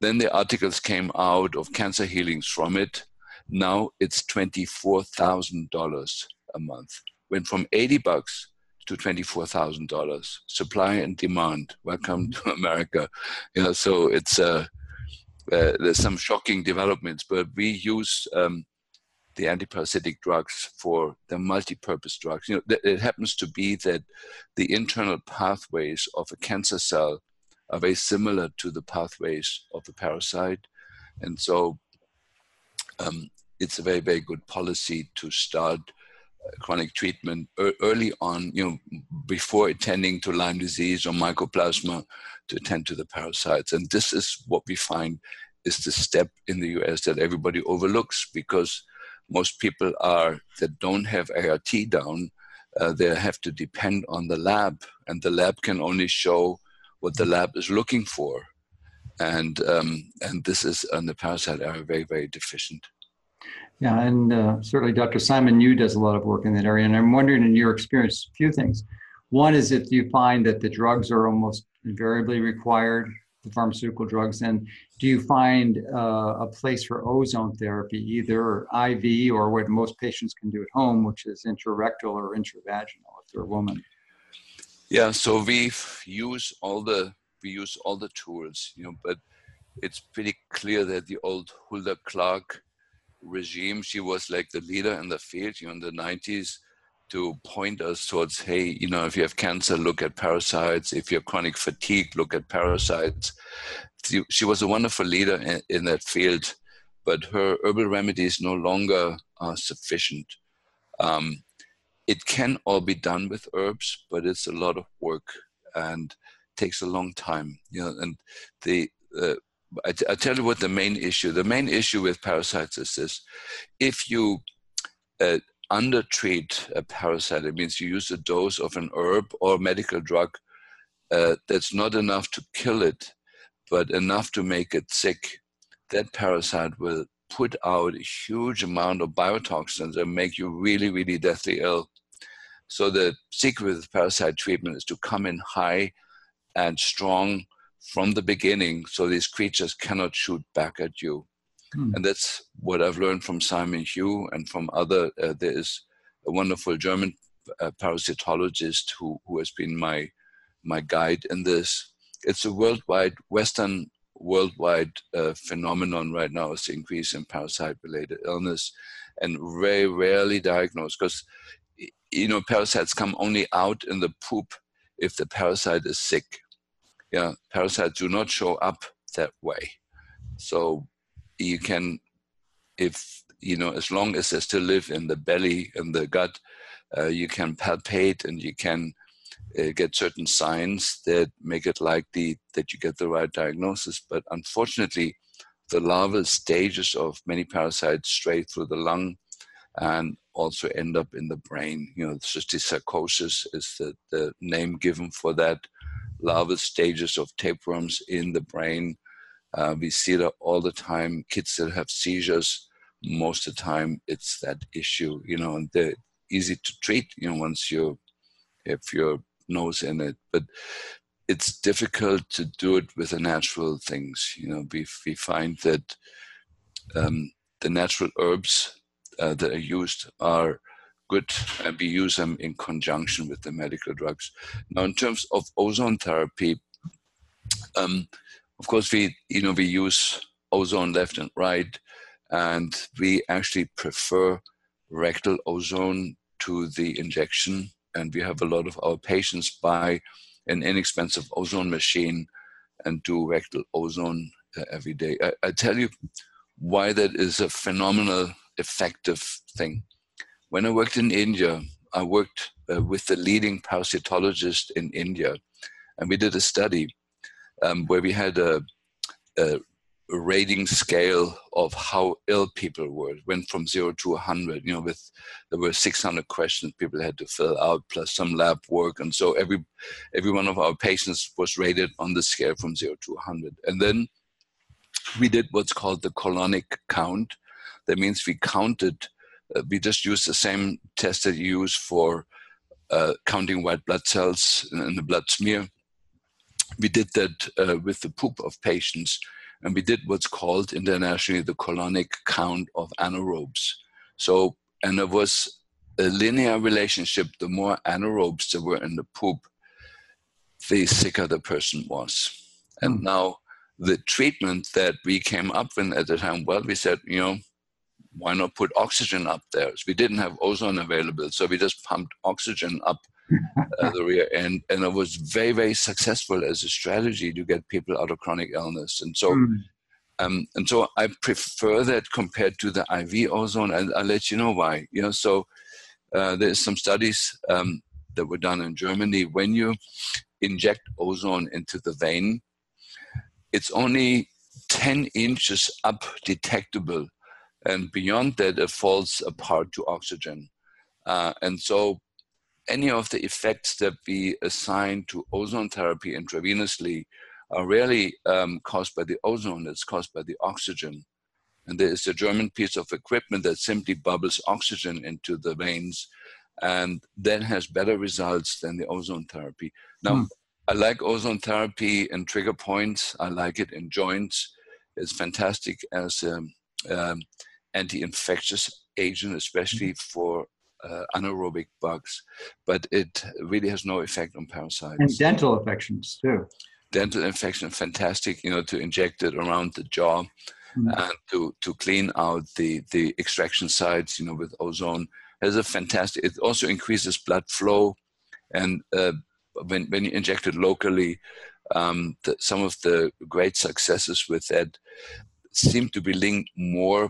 Then the articles came out of cancer healings from it. Now it's $24,000 a month. Went from 80 bucks to $24,000. Supply and demand. Welcome mm-hmm. to America. You know, so it's uh, uh, there's some shocking developments, but we use um, the antiparasitic drugs for the multi-purpose drugs. You know, th- it happens to be that the internal pathways of a cancer cell are very similar to the pathways of a parasite, and so um, it's a very very good policy to start chronic treatment early on, you know, before attending to Lyme disease or mycoplasma to attend to the parasites. And this is what we find is the step in the US that everybody overlooks because most people are that don't have ART down, uh, they have to depend on the lab, and the lab can only show what the lab is looking for. And um, and this is on the parasite area very very deficient. Yeah, and uh, certainly Dr. Simon Yu does a lot of work in that area. And I'm wondering, in your experience, a few things. One is if you find that the drugs are almost invariably required, the pharmaceutical drugs, and do you find uh, a place for ozone therapy, either IV or what most patients can do at home, which is intrarectal or intravaginal if they're a woman? Yeah, so we use all the we use all the tools, you know, but it's pretty clear that the old Hulda Clark regime. She was like the leader in the field, you know, in the 90s to point us towards, hey, you know, if you have cancer, look at parasites. If you have chronic fatigue, look at parasites. She, she was a wonderful leader in, in, that field, but her herbal remedies no longer are sufficient. Um, it can all be done with herbs, but it's a lot of work and takes a long time. You know, and the uh, I, t- I tell you what the main issue. The main issue with parasites is this: if you uh, undertreat a parasite, it means you use a dose of an herb or medical drug uh, that's not enough to kill it, but enough to make it sick. That parasite will put out a huge amount of biotoxins and make you really, really deathly ill. So the secret of parasite treatment is to come in high and strong from the beginning so these creatures cannot shoot back at you. Hmm. And that's what I've learned from Simon Yu and from other. Uh, there is a wonderful German uh, parasitologist who, who has been my my guide in this. It's a worldwide, Western worldwide uh, phenomenon right now is the increase in parasite-related illness, and very rarely diagnosed because you know parasites come only out in the poop if the parasite is sick yeah, parasites do not show up that way. So you can, if you know, as long as they still live in the belly and the gut, uh, you can palpate and you can uh, get certain signs that make it likely that you get the right diagnosis. But unfortunately, the larval stages of many parasites stray through the lung and also end up in the brain. You know, cysticercosis is the, the name given for that larval stages of tapeworms in the brain. Uh, we see that all the time. Kids that have seizures, most of the time, it's that issue, you know, and they're easy to treat, you know, once you have your nose in it. But it's difficult to do it with the natural things. You know, we, we find that um, the natural herbs uh, that are used are good and we use them in conjunction with the medical drugs. Now, in terms of ozone therapy, um, of course, we you know we use ozone left and right. and we actually prefer rectal ozone to the injection. And we have a lot of our patients buy an inexpensive ozone machine and do rectal ozone uh, every day. I, I tell you why that is a phenomenal, effective thing. When I worked in India, I worked uh, with the leading parasitologist in India, and we did a study um, where we had a, a, rating scale of how ill people were. It went from zero to 100. You know, with there were 600 questions people had to fill out, plus some lab work, and so every every one of our patients was rated on the scale from zero to 100. And then we did what's called the colonic count. That means we counted. Uh, we just used the same test that you use for uh, counting white blood cells in the blood smear. We did that uh, with the poop of patients, and we did what's called internationally the colonic count of anaerobes. So, and there was a linear relationship. The more anaerobes there were in the poop, the sicker the person was. And mm. now the treatment that we came up with at the time, well, we said, you know, why not put oxygen up there? So we didn't have ozone available, so we just pumped oxygen up uh, the rear end, and it was very, very successful as a strategy to get people out of chronic illness. And so, mm. um, and so I prefer that compared to the IV ozone, and I'll let you know why. You know, so uh, there's some studies um, that were done in Germany when you inject ozone into the vein it's only 10 inches up detectable. And beyond that, it falls apart to oxygen. Uh, and so, any of the effects that we assign to ozone therapy intravenously are really um, caused by the ozone, it's caused by the oxygen. And there is a German piece of equipment that simply bubbles oxygen into the veins and then has better results than the ozone therapy. Now, hmm. I like ozone therapy and trigger points. I like it in joints. It's fantastic as an um, anti-infectious agent, especially mm-hmm. for uh, anaerobic bugs, but it really has no effect on parasites. And dental infections too. Dental infection, fantastic. You know, to inject it around the jaw mm-hmm. and to to clean out the the extraction sites. You know, with ozone has a fantastic. It also increases blood flow, and uh, when, when you inject it locally, um, the, some of the great successes with that seem to be linked more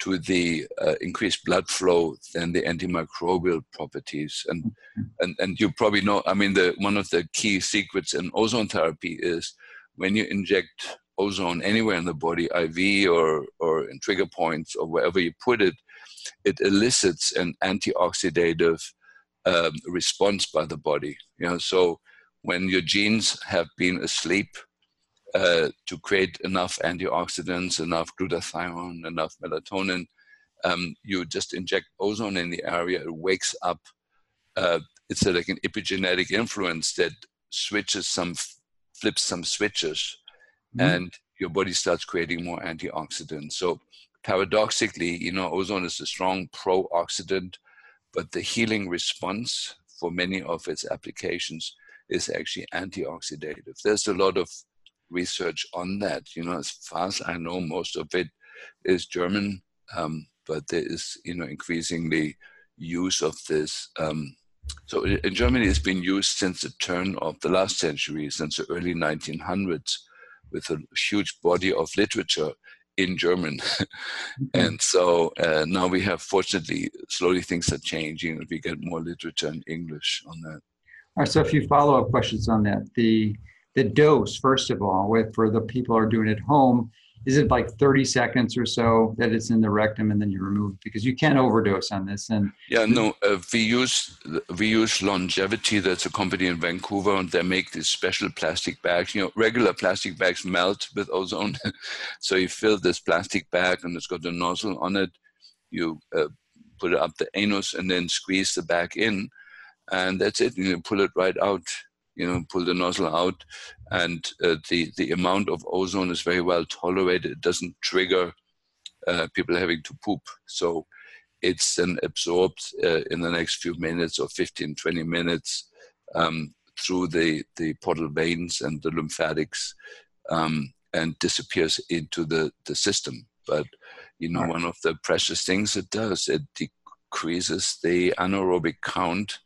to the uh, increased blood flow than the antimicrobial properties. And, mm-hmm. and, and you probably know, I mean, the, one of the key secrets in ozone therapy is when you inject ozone anywhere in the body, IV or, or in trigger points or wherever you put it, it elicits an antioxidative um, response by the body. You know, so when your genes have been asleep uh, to create enough antioxidants, enough glutathione, enough melatonin, um, you just inject ozone in the area. It wakes up. Uh, it's a, like an epigenetic influence that switches some, flips some switches, mm-hmm. and your body starts creating more antioxidants. So paradoxically, you know, ozone is a strong pro-oxidant but the healing response for many of its applications is actually antioxidative. There's a lot of research on that. You know, as far as I know, most of it is German, um, but there is, you know, increasingly use of this. Um, so in Germany, it's been used since the turn of the last century, since the early 1900s, with a huge body of literature in German. Mm-hmm. and so uh, now we have, fortunately, slowly things are changing. We get more literature in English on that. All right, so a few follow up questions on that. The the dose, first of all, with for the people who are doing it at home, is it like 30 seconds or so that it's in the rectum and then you remove? It? because you can't overdose on this and yeah no uh, we use we use longevity that's a company in vancouver and they make these special plastic bags. You know regular plastic bags melt with ozone. So you fill this plastic bag and it's got a nozzle on it. You uh, put it up the anus and then squeeze the bag in and that's it. You pull it right out you know, pull the nozzle out, and uh, the the amount of ozone is very well tolerated. It doesn't trigger uh, people having to poop, so it's then absorbed uh, in the next few minutes or 15, 20 minutes um, through the the portal veins and the lymphatics, um, and disappears into the the system. But You know, right. one of the precious things it does, it decreases the anaerobic count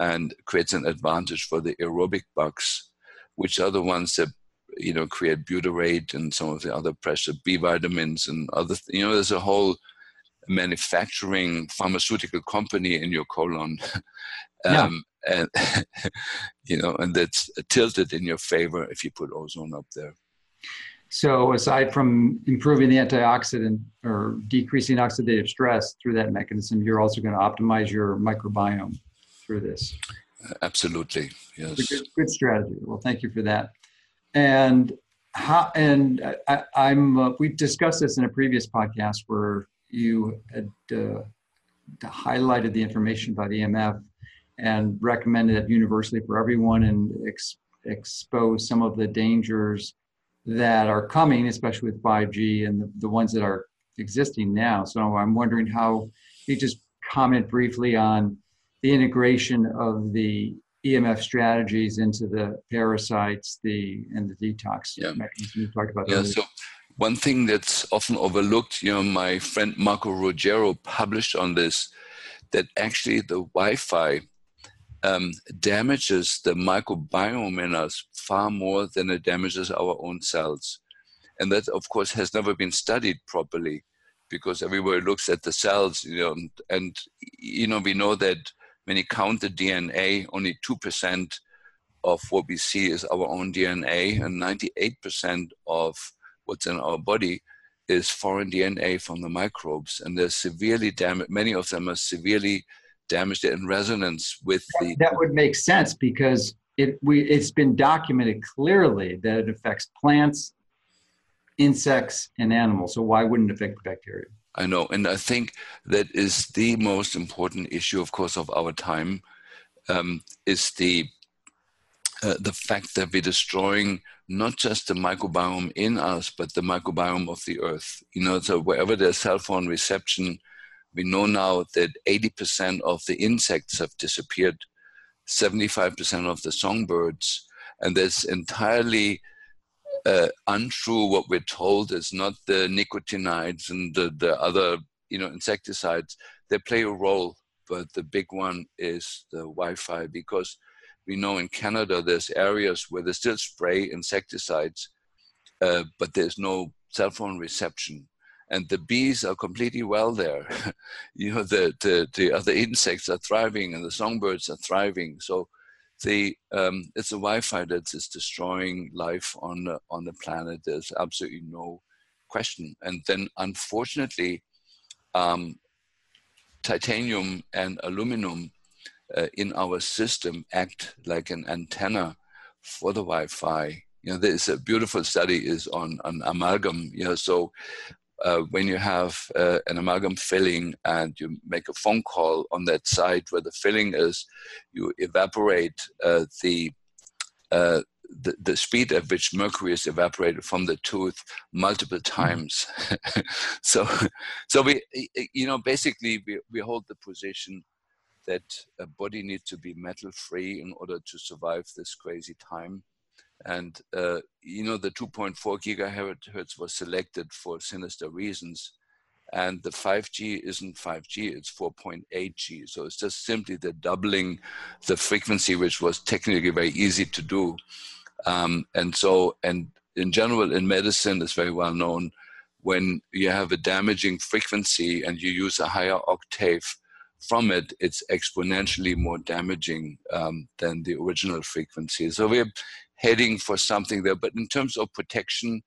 and creates an advantage for the aerobic bugs, which are the ones that you know create butyrate and some of the other pressure B vitamins and other. You know, there's a whole manufacturing pharmaceutical company in your colon. um, yeah. and you know, and that's tilted in your favor if you put ozone up there. So, aside from improving the antioxidant or decreasing oxidative stress through that mechanism, you're also going to optimize your microbiome through this. Absolutely, yes. Good, good, strategy. Well, thank you for that. And how? And I, am uh, we've discussed this in a previous podcast where you had uh, highlighted the information about EMF and recommended it universally for everyone and ex- expose some of the dangers that are coming, especially with 5G and the, the ones that are existing now. So I'm wondering how you just comment briefly on the integration of the EMF strategies into the parasites, the and the detox yeah. mechanism you talked about. Yeah. So one thing that's often overlooked, you know, my friend Marco Ruggiero published on this that actually the Wi-Fi um, damages the microbiome in us far more than it damages our own cells. And that, of course, has never been studied properly because everybody looks at the cells, you know, and you know, we know that when you count the DNA, only 2% of what we see is our own DNA, and 98% of what's in our body is foreign DNA from the microbes. And they're severely damaged, many of them are severely damaged in resonance with the. That would make sense because it, we, it's been documented clearly that it affects plants, insects, and animals. So why wouldn't it affect bacteria? I know. And I think that is the most important issue, of course, of our time, um, is the uh, the fact that we're destroying not just the microbiome in us, but the microbiome of the earth. You know, so wherever there's cell phone reception, we know now that 80% of the insects have disappeared, 75% of the songbirds, and there's entirely uh, untrue what we're told. Is not the nicotinides and the, the other you know insecticides. They play a role but the big one is the wi-fi because we know in canada there's areas where they still spray insecticides uh, but there's no cell phone reception. And the bees are completely well there. You know the, the, the other insects are thriving and the songbirds are thriving. So the um, it's the Wi-Fi that is destroying life on the, on the planet. There's absolutely no question. And then, unfortunately, um, titanium and aluminum uh, in our system act like an antenna for the Wi-Fi. You know, there's a beautiful study is on on amalgam. You know, so uh, when you have uh, an amalgam filling and you make a phone call on that site where the filling is, you evaporate uh, the, uh, the, the speed at which mercury is evaporated from the tooth multiple mm-hmm. times. so, so we, you know, basically we, we hold the position that a body needs to be metal free in order to survive this crazy time. And uh, you know, the 2.4 gigahertz was selected for sinister reasons. And the 5G isn't 5G, it's 4.8G. So it's just simply the doubling the frequency, which was technically very easy to do. Um, and so, and in general, in medicine, it's very well known when you have a damaging frequency and you use a higher octave from it, it's exponentially more damaging um, than the original frequency. So we're heading for something there. But in terms of protection,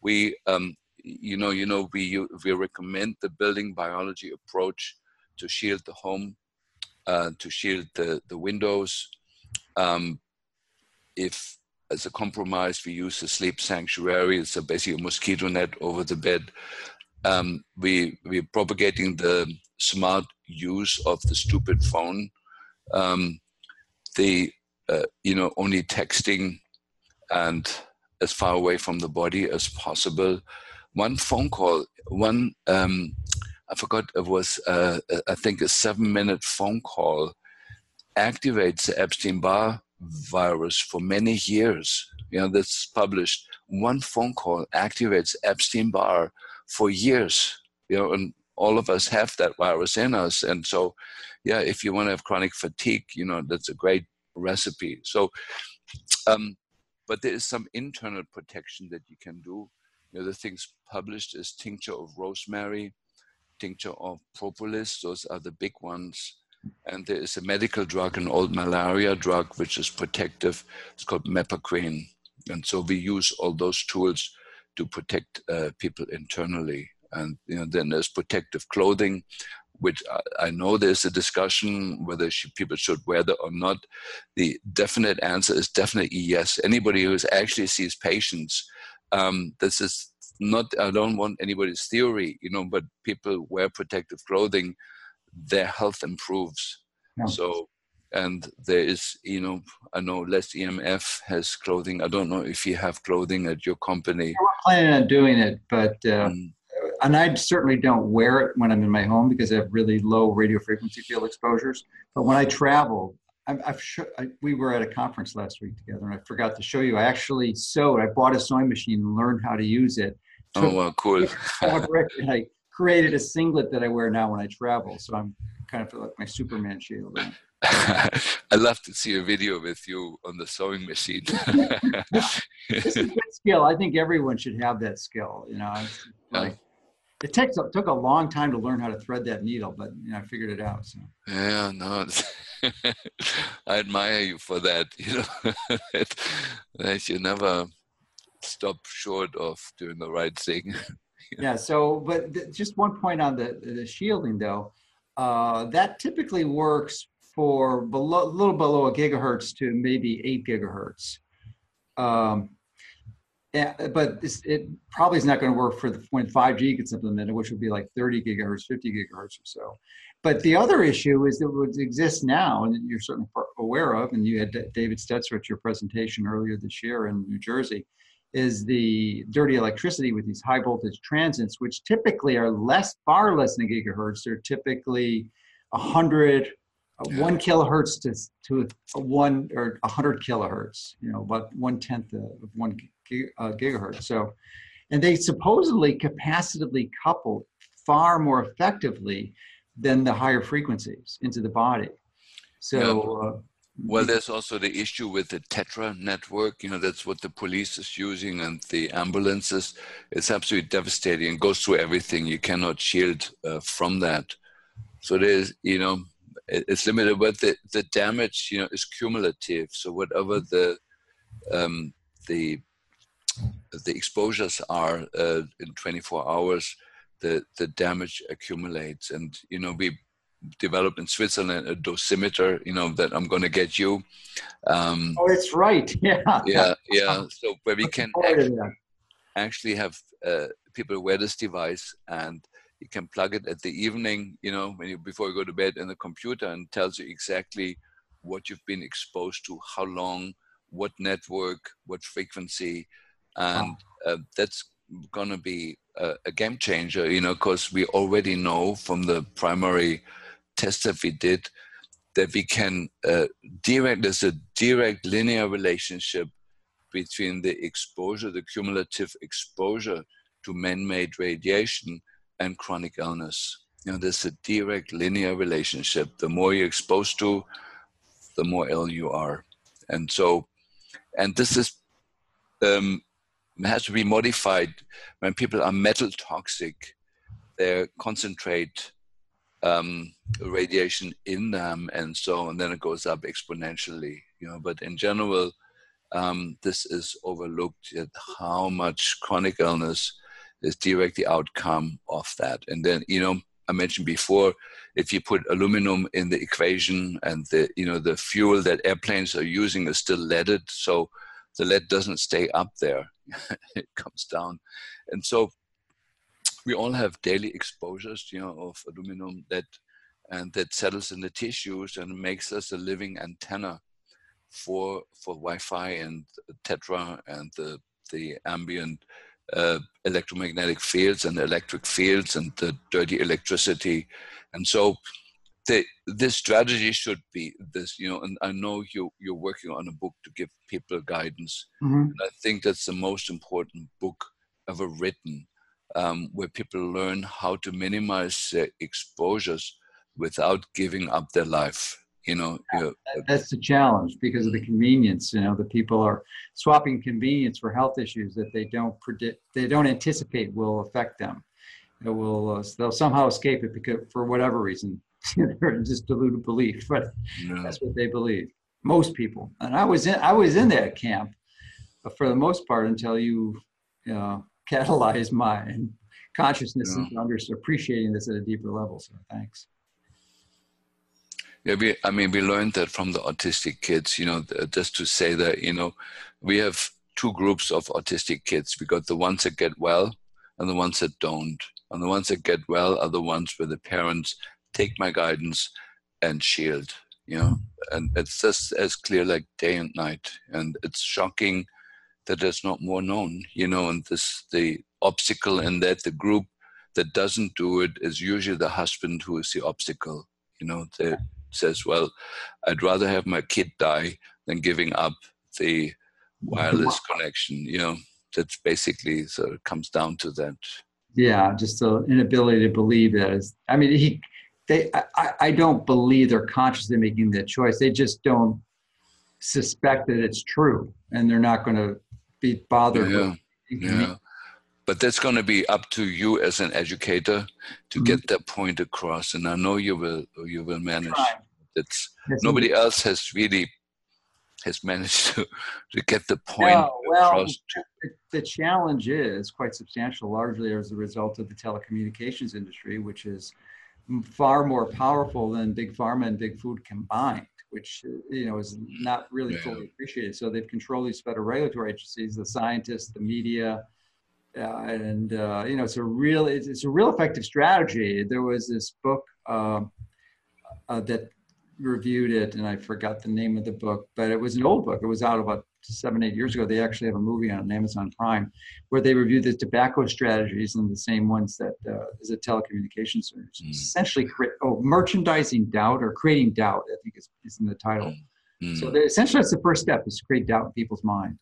we, um, you know, you know, we we recommend the building biology approach to shield the home, uh, to shield the the windows. Um, if as a compromise, we use a sleep sanctuary. It's a basically a mosquito net over the bed. Um, we we're propagating the smart use of the stupid phone. Um, the uh, you know only texting and as far away from the body as possible. One phone call, one, um, I forgot, it was, uh, I think, a seven minute phone call activates the Epstein Barr virus for many years. You know, that's published. One phone call activates Epstein Barr for years. you know, and all of us have that virus in us. And so, yeah, if you want to have chronic fatigue, you know, that's a great recipe. So, um, but there is some internal protection that you can do. You know, the things published is tincture of rosemary, tincture of propolis. Those are the big ones. And there is a medical drug, an old malaria drug, which is protective. It's called mepaquine. And so we use all those tools to protect uh, people internally. And you know, then there's protective clothing, which I, I know there's a discussion whether should, people should wear that or not. The definite answer is definitely yes. Anybody who actually sees patients, um, this is not. I don't want anybody's theory, you know, but people wear protective clothing, their health improves. Yeah. So and there is you know i know less emf has clothing i don't know if you have clothing at your company we're planning on doing it but uh, mm. And i certainly don't wear it when i'm in my home because i have really low radio frequency field exposures. But when i travel i have sh- I, we were at a conference last week together and i forgot to show you. I actually sewed i bought a sewing machine and learned how to use it. Oh well cool. i created a singlet that i wear now when i travel. So i'm kind of like my superman shield. I love to see a video with you on the sewing machine. this is a good skill. I think everyone should have that skill. You know, like it takes took a long time to learn how to thread that needle, but you know, I figured it out. So. Yeah, no, I admire you for that. You know, that you never stop short of doing the right thing. yeah. So, but th- just one point on the the shielding though. Uh, that typically works for below, a little below a gigahertz to maybe eight gigahertz. Um, yeah, but this, it probably is not going to work for the when 5G gets implemented, which would be like 30 gigahertz, 50 gigahertz or so. But the other issue is that what exists now, and you're certainly aware of, and you had David Stetzer at your presentation earlier this year in New Jersey, is the dirty electricity with these high voltage transients, which typically are less, far less than a gigahertz. They're typically 100 one kilohertz to, to one or 100 kilohertz, you know, about one tenth of one uh, gigahertz. So, and they supposedly capacitively couple far more effectively than the higher frequencies into the body. So, yeah. uh, well, there's also the issue with the Tetra network. You know, that's what the police is using and the ambulances. It's absolutely devastating and goes through everything. You cannot shield uh, from that. So there's, you know, it's limited, but the, the damage, you know, is cumulative. So whatever the um, the the exposures are uh, in 24 hours, the the damage accumulates. And you know, we developed in Switzerland a dosimeter. You know that I'm going to get you. Um, oh, it's right. Yeah. Yeah, yeah. So where we can actually, actually have uh, people wear this device and you can plug it at the evening, you know, when you before you go to bed in the computer and tells you exactly what you've been exposed to, how long, what network, what frequency, and uh, that's going to be a, a, game changer, you know, because we already know from the primary test that we did that we can uh, direct. There's a direct linear relationship between the exposure, the cumulative exposure to man-made radiation and chronic illness. You know, there's a direct linear relationship. The more you're exposed to, the more ill you are. And so, and this is um, has to be modified when people are metal toxic. They concentrate um, radiation in them, and so and then it goes up exponentially. You know, but in general, um, this is overlooked at how much chronic illness is directly the outcome of that. And then, you know, I mentioned before, if you put aluminum in the equation and the, you know, the fuel that airplanes are using is still leaded, so the lead doesn't stay up there, it comes down. And so we all have daily exposures, you know, of aluminum that and that settles in the tissues and makes us a living antenna for for Wi-Fi and Tetra and the the ambient uh, electromagnetic fields and electric fields and the dirty electricity. And so the, this strategy should be this, you know, and I know you, you're working on a book to give people guidance. Mm-hmm. And I think that's the most important book ever written. um, where people learn how to minimize their exposures without giving up their life. You know, that's the challenge because of the convenience. You know, the people are swapping convenience for health issues that they don't predict, they don't anticipate will affect them. It will, uh, they'll somehow escape it because for whatever reason, they're just deluded belief, but that's what they believe. Most people, and I was in, I was in that camp for the most part until you, you know, catalyzed my consciousness yeah. into under appreciating this at a deeper level. So thanks. Yeah, we, I mean, we learned that from the autistic kids, you know, just to say that, you know, we have two groups of autistic kids. We got the ones that get well and the ones that don't. And the ones that get well are the ones where the parents take my guidance and shield, you know, mm. and it's just as clear like day and night. And it's shocking that there's not more known, you know, and this, the obstacle in that the group that doesn't do it is usually the husband who is the obstacle, you know, that says, well, I'd rather have my kid die than giving up the wireless connection, you know, that's basically, so it comes down to that. Yeah, just the inability to believe that is, I mean, he, they, I, I don't believe they're consciously making that choice. They just don't suspect that it's true and they're not going to be bothered. Yeah. yeah. But that's going to be up to you as an educator to mm-hmm. get that point across, and I know you will. You will manage. That's yes, nobody indeed. else has really has managed to, to get the point no, well, across. To, the challenge is quite substantial, largely as a result of the telecommunications industry, which is far more powerful than big pharma and big food combined, which you know is not really yeah. fully appreciated. So they've controlled these federal regulatory agencies, the scientists, the media, uh, and uh, you know it's a real it's, it's, a real effective strategy. There was this book uh, uh that reviewed it, and I forgot the name of the book, but it was an old book. It was out about seven, eight years ago. They actually have a movie on Amazon Prime where they reviewed the tobacco strategies and the same ones that uh, is a telecommunications service. Mm. Essentially, create, oh, merchandising doubt or creating doubt, I think is, is in the title. Mm. So essentially, that's the first step is to create doubt in people's mind.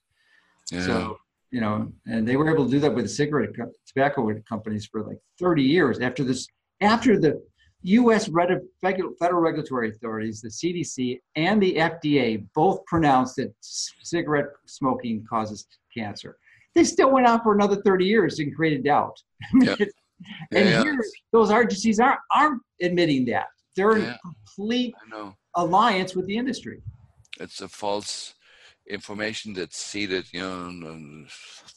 Yeah. So, you know, and they were able to do that with the cigarette tobacco companies for like 30 years after this, after the U.S. federal regulatory authorities, the CDC and the FDA, both pronounced that cigarette smoking causes cancer. They still went on for another 30 years and created doubt. Yep. and yeah, here, those agencies aren't, aren't admitting that. They're yeah. in complete alliance with the industry. It's a false information that's seeded, you know,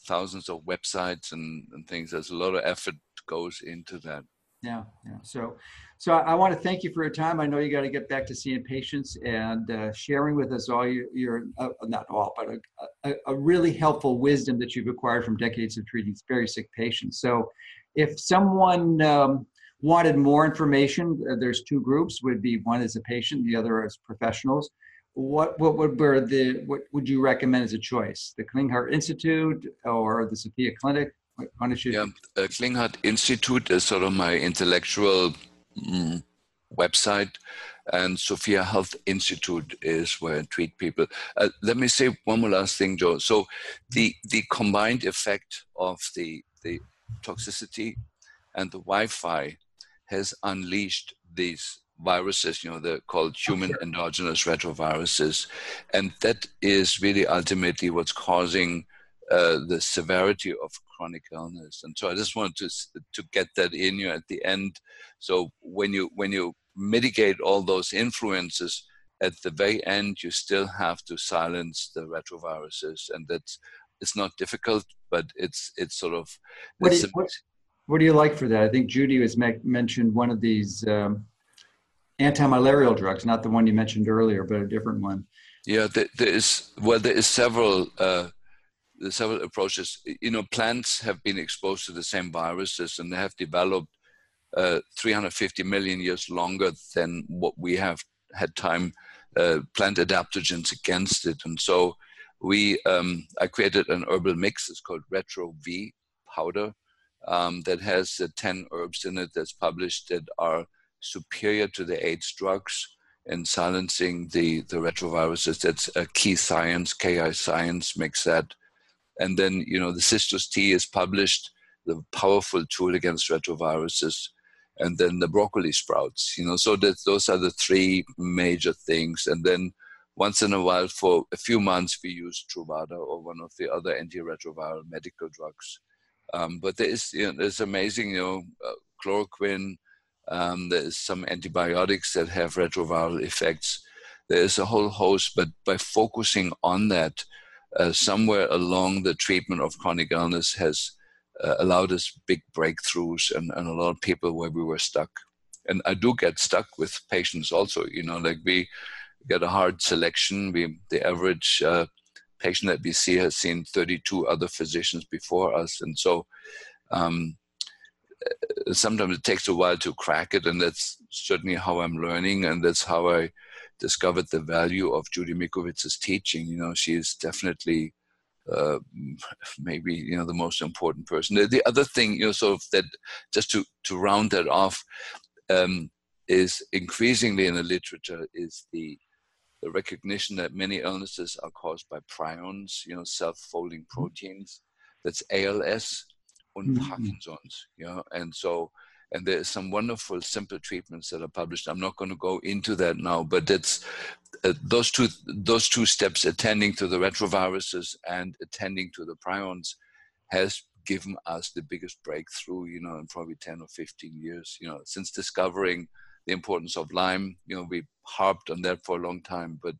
thousands of websites and, and things. There's a lot of effort goes into that. Yeah, yeah. So, so I, I want to thank you for your time. I know you got to get back to seeing patients and uh, sharing with us all your, your uh, not all, but a, a, a, really helpful wisdom that you've acquired from decades of treating very sick patients. So, if someone um, wanted more information, uh, there's two groups. Would be one is a patient, the other is professionals. What what would the what would you recommend as a choice? The Klinghardt Institute or the Sophia Clinic? Yeah, uh, Klinghardt Institute is sort of my intellectual mm, website, and Sophia Health Institute is where I treat people. Uh, let me say one more last thing, Joe. So the the combined effect of the the toxicity and the Wi-Fi has unleashed these viruses, you know, they're called human endogenous retroviruses. And that is really ultimately what's causing uh, the severity of chronic illness. And so I just wanted to to get that in you at the end. So when you when you mitigate all those influences, at the very end you still have to silence the retroviruses, and that's it's not difficult, but it's it's sort of. What do, you, what, what do you like for that? I think Judy has mentioned one of these um, anti-malarial drugs, not the one you mentioned earlier, but a different one. Yeah, there, there is well, there is several. Uh, the several approaches. You know, plants have been exposed to the same viruses and they have developed uh, 350 million years longer than what we have had time uh, plant adaptogens against it. And so we, um, I created an herbal mix. It's called Retro V powder um, that has uh, 10 herbs in it that's published that are superior to the AIDS drugs in silencing the, the retroviruses. That's a key science, KI science makes that and then you know the Cistus tea is published the powerful tool against retroviruses, and then the broccoli sprouts. You know, so that those are the three major things. And then once in a while, for a few months, we use Truvada or one of the other antiretroviral medical drugs. Um, but there is, you know, there's amazing, you know, uh, chloroquine. Um, there's some antibiotics that have retroviral effects. There's a whole host, but by focusing on that, uh, somewhere along the treatment of chronic illness has uh, allowed us big breakthroughs and, and a lot of people where we were stuck. And I do get stuck with patients also, you know, like we get a hard selection. We, the average uh, patient that we see has seen 32 other physicians before us. And so um, sometimes it takes a while to crack it. And that's certainly how I'm learning. And that's how I discovered the value of Judy Mikovits's teaching. You know, she is definitely uh, maybe you know the most important person. The, the, other thing, you know, sort of that just to to round that off, um, is increasingly in the literature is the the recognition that many illnesses are caused by prions, you know, self-folding mm-hmm. proteins. That's ALS and mm-hmm. Parkinson's, you know, and so and there are some wonderful simple treatments that are published. I'm not going to go into that now, but it's uh, those two those two steps, attending to the retroviruses and attending to the prions, has given us the biggest breakthrough, you know, in probably 10 or 15 years, you know, since discovering the importance of Lyme. You know, we harped on that for a long time, but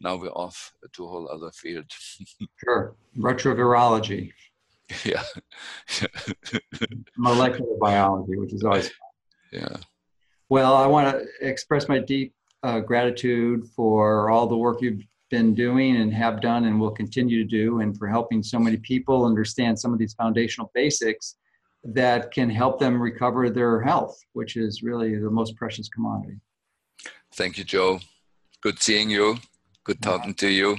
now we're off to a whole other field. sure, retrovirology. Yeah. Molecular biology, which is always fun. Yeah. Well, I want to express my deep uh, gratitude for all the work you've been doing and have done and will continue to do, and for helping so many people understand some of these foundational basics that can help them recover their health, which is really the most precious commodity. Thank you, Joe. Good seeing you. Good talking to you.